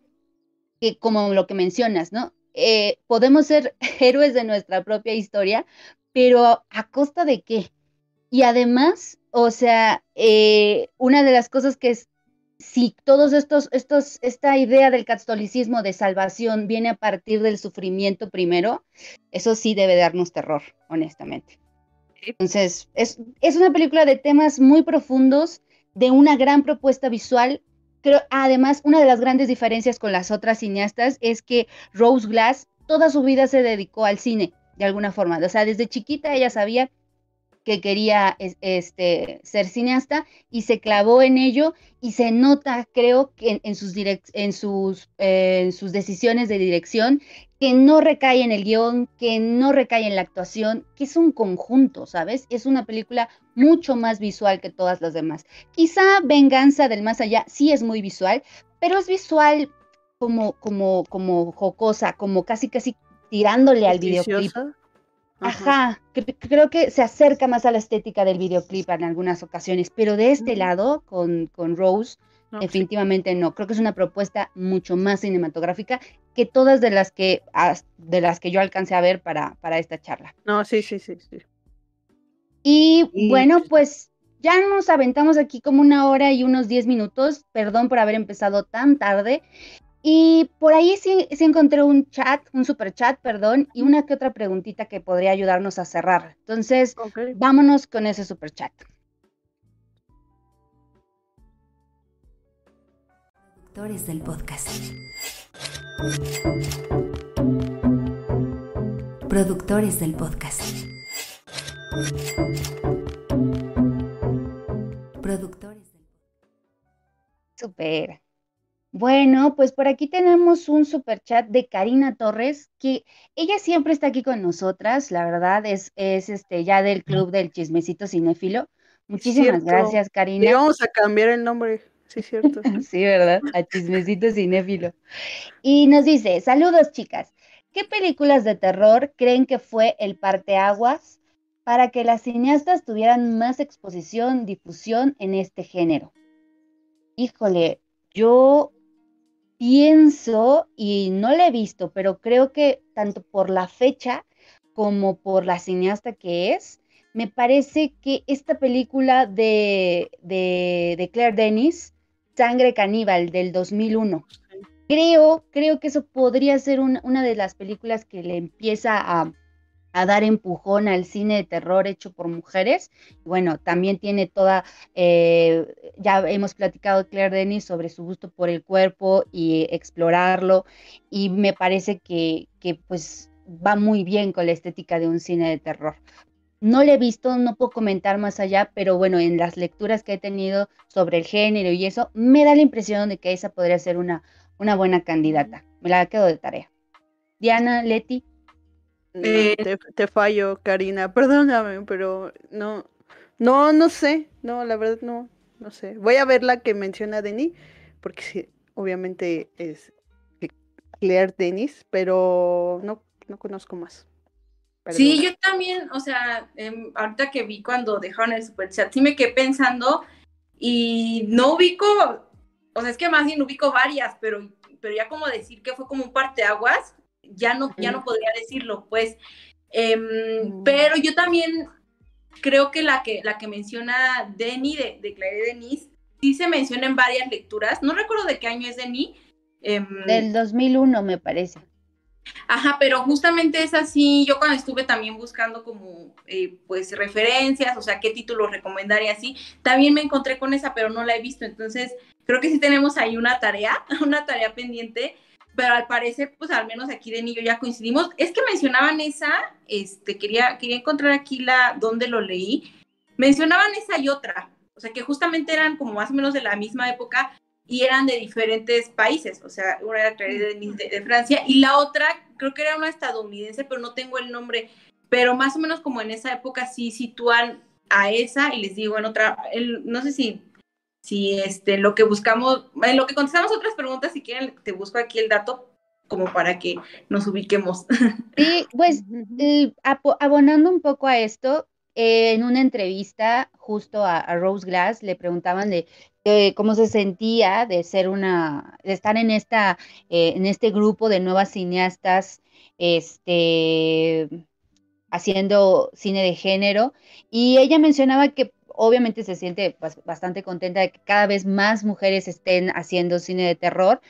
B: que como lo que mencionas, ¿no? Eh, podemos ser [laughs] héroes de nuestra propia historia, pero ¿a costa de qué? Y además, o sea, eh, una de las cosas que es, si todos estos, estos, esta idea del catolicismo de salvación viene a partir del sufrimiento primero, eso sí debe darnos terror, honestamente. Entonces, es, es una película de temas muy profundos, de una gran propuesta visual. Creo, además, una de las grandes diferencias con las otras cineastas es que Rose Glass toda su vida se dedicó al cine, de alguna forma. O sea, desde chiquita ella sabía que quería es- este, ser cineasta y se clavó en ello y se nota, creo, que en, sus, en, sus, eh, en sus decisiones de dirección, que no recae en el guion, que no recae en la actuación, que es un conjunto, ¿sabes? Es una película mucho más visual que todas las demás. Quizá Venganza del Más Allá sí es muy visual, pero es visual como, como, como jocosa, como casi, casi tirándole al videoclip. Ajá, cre- creo que se acerca más a la estética del videoclip en algunas ocasiones, pero de este lado, con, con Rose,
D: No, sí.
B: definitivamente no. Creo que es una propuesta mucho más cinematográfica que todas de las que, de las que yo alcancé a ver para, para esta charla.
D: No, sí, sí, sí, sí.
B: Y bueno, pues ya nos aventamos aquí como una hora y unos 10 minutos. Perdón por haber empezado tan tarde. Y por ahí sí, sí encontré un chat, un super chat, perdón, y una que otra preguntita que podría ayudarnos a cerrar. Entonces, vámonos con ese super chat.
A: Productores del podcast. Productores del podcast. Productores del
B: Super. Bueno, pues por aquí tenemos un super chat de Karina Torres, que ella siempre está aquí con nosotras, la verdad, es, es este ya del club del chismecito cinéfilo. Muchísimas gracias,
D: Le
B: Karina.
D: vamos a cambiar el nombre. Sí, cierto. [laughs]
B: Sí, ¿verdad? A chismecito cinéfilo. Y nos dice, saludos chicas, ¿qué películas de terror creen que fue el parteaguas para que las cineastas tuvieran más exposición, difusión en este género? Híjole, yo pienso, y no la he visto, pero creo que tanto por la fecha como por la cineasta que es, me parece que esta película de, de, de Claire Denis, Sangre Caníbal del 2001. Creo, creo que eso podría ser un- una de las películas que le empieza a, a dar empujón al cine de terror hecho por mujeres. Bueno, también tiene toda, eh, ya hemos platicado Claire Denis sobre su gusto por el cuerpo y explorarlo, y me parece que, que pues va muy bien con la estética de un cine de terror. No le he visto, no puedo comentar más allá, pero bueno, en las lecturas que he tenido sobre el género y eso, me da la impresión de que esa podría ser una, una buena candidata. Me la quedo de tarea. Diana, Leti,
C: Eh,
D: te, te fallo, Karina. Perdóname, pero no, no, no sé. No, la verdad no, no sé. Voy a ver la que menciona Denis, porque sí, obviamente es Claire Denis, pero no, no conozco más.
C: Sí, yo también, o sea, em, ahorita que vi cuando dejaron el super chat, sí me quedé pensando y no ubico, o sea, es que más bien ubico varias, pero, pero ya como decir que fue como un parteaguas, ya no, ya no podría decirlo, pues.
D: Mm.
C: Pero yo también creo que la que, la que menciona Denny, de, de Claire Denis, sí se menciona en varias lecturas. No recuerdo de qué año es Denny. em,
B: del 2001 me parece.
C: Ajá, pero justamente es así, yo cuando estuve también buscando como eh, pues referencias, o sea, qué títulos recomendar y así, también me encontré con esa, pero no la he visto, entonces creo que sí tenemos ahí una tarea, [laughs] una tarea pendiente, pero al parecer, pues al menos aquí de yo ya coincidimos. Es que mencionaban esa, este, quería, quería encontrar aquí la, donde lo leí, mencionaban esa y otra, o sea, que justamente eran como más o menos de la misma época, y eran de diferentes países, o sea, una era de, de Francia y la otra creo que era una estadounidense, pero no tengo el nombre, pero más o menos como en esa época sí sitúan a esa y les digo en otra, el, no sé si si este lo que buscamos, en lo que contestamos otras preguntas, si quieren te busco aquí el dato como para que nos ubiquemos.
B: Sí, pues eh, abonando un poco a esto, eh, en una entrevista justo a, a Rose Glass le preguntaban de eh, cómo se sentía de ser una, de estar en esta, eh, en este grupo de nuevas cineastas, este, haciendo cine de género, y ella mencionaba que obviamente se siente bas- bastante contenta de que cada vez más mujeres estén haciendo cine de terror,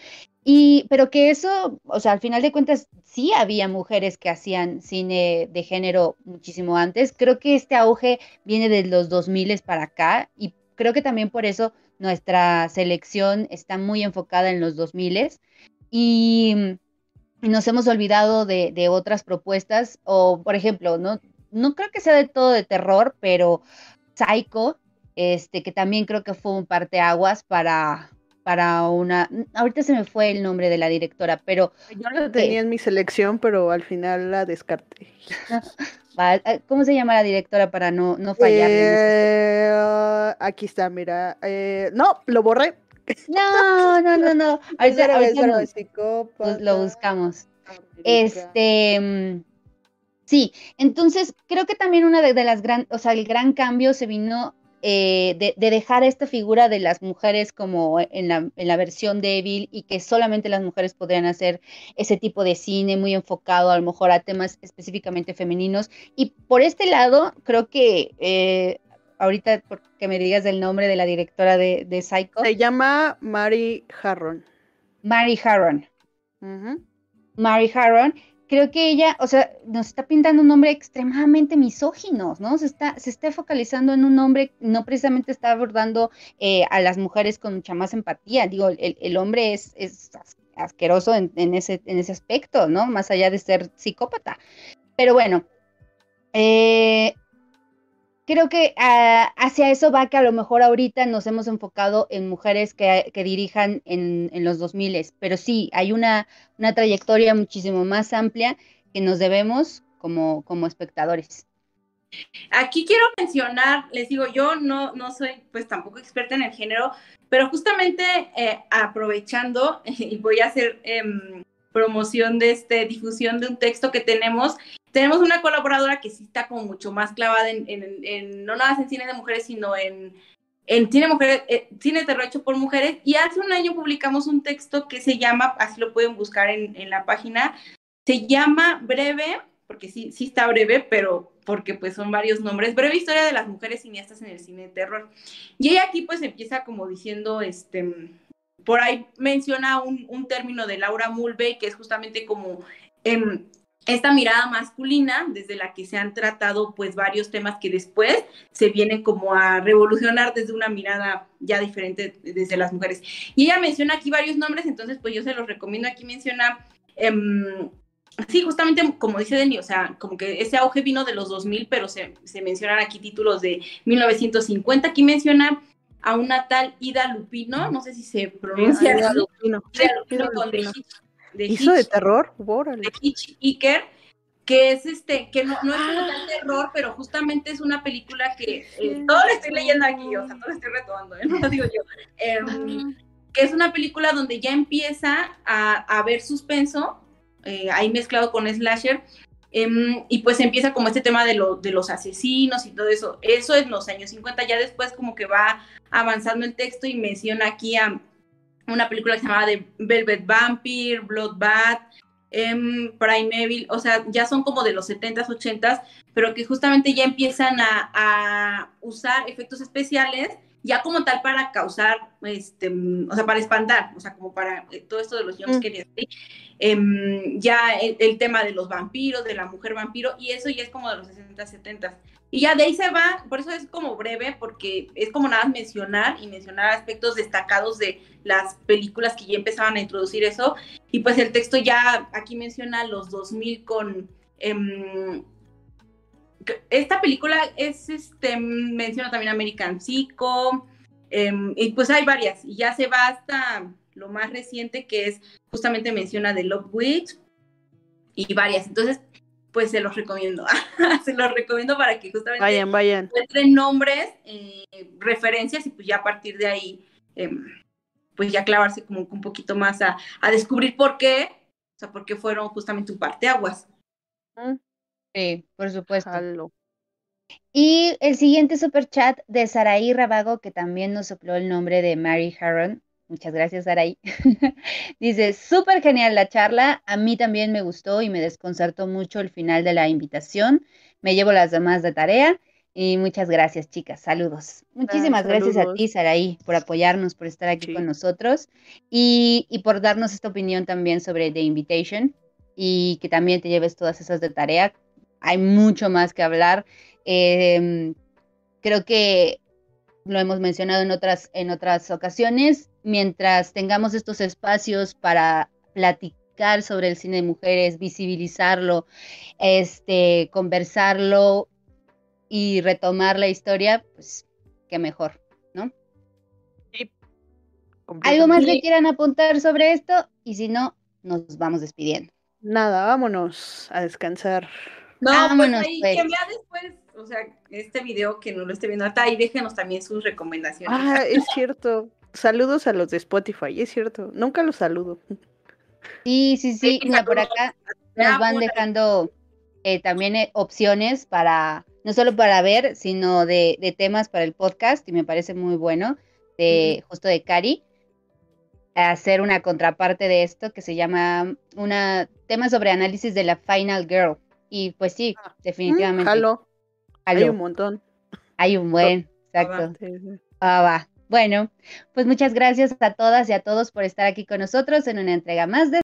B: y, pero que eso, o sea, al final de cuentas, sí había mujeres que hacían cine de género muchísimo antes. Creo que este auge viene de los 2000 para acá y creo que también por eso nuestra selección está muy enfocada en los 2000 y nos hemos olvidado de, de otras propuestas o, por ejemplo, no, no creo que sea de todo de terror, pero Psycho, este, que también creo que fue un parteaguas para, para una, ahorita se me fue el nombre de la directora, pero
D: Yo la tenía en mi selección, pero al final la descarté.
B: ¿Cómo se llama la directora para no, no este-
D: Eh, aquí está, mira. Eh, no, lo borré.
B: No, no, no, no. [laughs] Ahorita, ahorita nos- lo buscamos.
D: América.
B: Este, mm, sí, entonces creo que también una de, de las gran, o sea, el gran cambio se vino eh, de, de dejar esta figura de las mujeres como en la, en la versión débil y que solamente las mujeres podrían hacer ese tipo de cine muy enfocado a lo mejor a temas específicamente femeninos. Y por este lado, creo que eh, ahorita porque me digas el nombre de la directora de, de Psycho,
D: Se llama Mary Harron.
B: Mary Harron. Mary Harron, creo que ella, o sea, nos está pintando un hombre extremadamente misógino, ¿no? Se está, se está focalizando en un hombre, no precisamente está abordando eh, a las mujeres con mucha más empatía. Digo, el, el hombre es, es as- asqueroso en, en ese, en ese aspecto, ¿no? Más allá de ser psicópata. Pero bueno, eh, creo que ah, hacia eso va que a lo mejor ahorita nos hemos enfocado en mujeres que, que dirijan en, en, los 2000, pero sí, hay una, una trayectoria muchísimo más amplia que nos debemos como, como espectadores.
C: Aquí quiero mencionar, les digo, yo no, no soy pues tampoco experta en el género, pero justamente eh, aprovechando, [laughs] y voy a hacer eh, promoción de este, difusión de un texto que tenemos, tenemos una colaboradora que sí está como mucho más clavada en, no nada más en cine de mujeres, sino en, en cine, mujeres, eh, cine terror hecho por mujeres, y hace un año publicamos un texto que se llama, así lo pueden buscar en, en la página, se llama Breve, porque sí, sí está breve, pero porque pues son varios nombres, breve historia de las mujeres cineastas en el cine de terror. Y ella aquí pues empieza como diciendo, este, por ahí menciona un, un término de Laura Mulvey, que es justamente como eh, esta mirada masculina, desde la que se han tratado pues varios temas que después se vienen como a revolucionar desde una mirada ya diferente desde las mujeres. Y ella menciona aquí varios nombres, entonces pues yo se los recomiendo, aquí menciona... Eh, Sí, justamente como dice Denny, o sea, como que ese auge vino de los 2000, pero se, se mencionan aquí títulos de 1950. Aquí menciona a una tal Ida Lupino, no sé si se pronuncia
D: Ida. Lupino.
C: Ida Lupino
D: Ida
C: con de
D: Lupino.
C: De
D: ¿Hizo de terror? Órale.
C: de Hitch Iker, que es este, que no, no es como tal terror, pero justamente es una película que eh, todo lo estoy leyendo aquí, o sea, todo lo estoy retomando, ¿eh? [laughs] no lo digo yo. Em, que es una película donde ya empieza a, a haber suspenso, eh, ahí mezclado con slasher, em, y pues empieza como este tema de, lo, de los asesinos y todo eso. Eso en los años 50, ya después como que va avanzando el texto y menciona aquí a una película que se llamaba de Velvet Vampire, Bloodbath, em, Prime Evil, o sea, ya son como de los 70s, 80s, pero que justamente ya empiezan a usar efectos especiales ya como tal para causar, este, mm, o sea, para espantar, o sea, como para eh, todo esto de los jumpscares, ¿sí? Em, ya el, el tema de los vampiros, de la mujer vampiro, y eso ya es como de los 60, 70. Y ya de ahí se va, por eso es como breve, porque es como nada mencionar y mencionar aspectos destacados de las películas que ya empezaban a introducir eso. Y pues el texto ya aquí menciona los 2000 con... em, esta película es, este, menciona también American Psycho, em, y pues hay varias, y ya se va hasta lo más reciente que es justamente menciona The Love Witch y varias. Entonces, pues se los recomiendo. [laughs] se los recomiendo para que justamente
D: Vayan, vayan.
C: encuentren nombres, eh, referencias y pues ya a partir de ahí, eh, pues ya clavarse como un poquito más a, a, descubrir por qué, o sea, por qué fueron justamente un parteaguas.
B: Sí, por supuesto.
D: Jalo.
B: Y el siguiente super chat de Saraí Rabago, que también nos sopló el nombre de Mary Harron. Muchas gracias, Saraí. [laughs] Dice, súper genial la charla. A mí también me gustó y me desconcertó mucho el final de la invitación. Me llevo las demás de tarea. Y muchas gracias, chicas. Saludos. Muchísimas
D: Ah,
B: gracias a ti, Saraí, por apoyarnos, por estar aquí
D: Sí.
B: con nosotros y, y por darnos esta opinión también sobre The Invitation y que también te lleves todas esas de tarea. Hay mucho más que hablar. Eh, creo que lo hemos mencionado en otras, en otras ocasiones. Mientras tengamos estos espacios para platicar sobre el cine de mujeres, visibilizarlo, este, conversarlo y retomar la historia, pues qué mejor. ¿Algo más que quieran apuntar sobre esto? Y si no, nos vamos despidiendo.
D: Nada, vámonos a descansar.
C: No,
B: Vámonos,
C: pues ahí,
B: pues.
C: que vea después, o sea, este video que no lo esté viendo hasta ahí, déjenos también sus recomendaciones.
D: Ah, es cierto. Saludos a los de Spotify, es cierto. Nunca los saludo.
B: Sí, sí, sí.
C: Sí,
B: Mira, por acá nos van dejando eh, también eh, opciones para, no solo para ver, sino de, de temas para el podcast, y me parece muy bueno, de, justo de Cari, hacer una contraparte de esto que se llama una tema sobre análisis de la Final Girl. Y pues sí,
D: Ah,
B: definitivamente.
D: Mm, Jalo, hay un montón.
B: Hay un buen, exacto. Ah, va. Bueno, pues muchas gracias a todas y a todos por estar aquí con nosotros en una entrega más de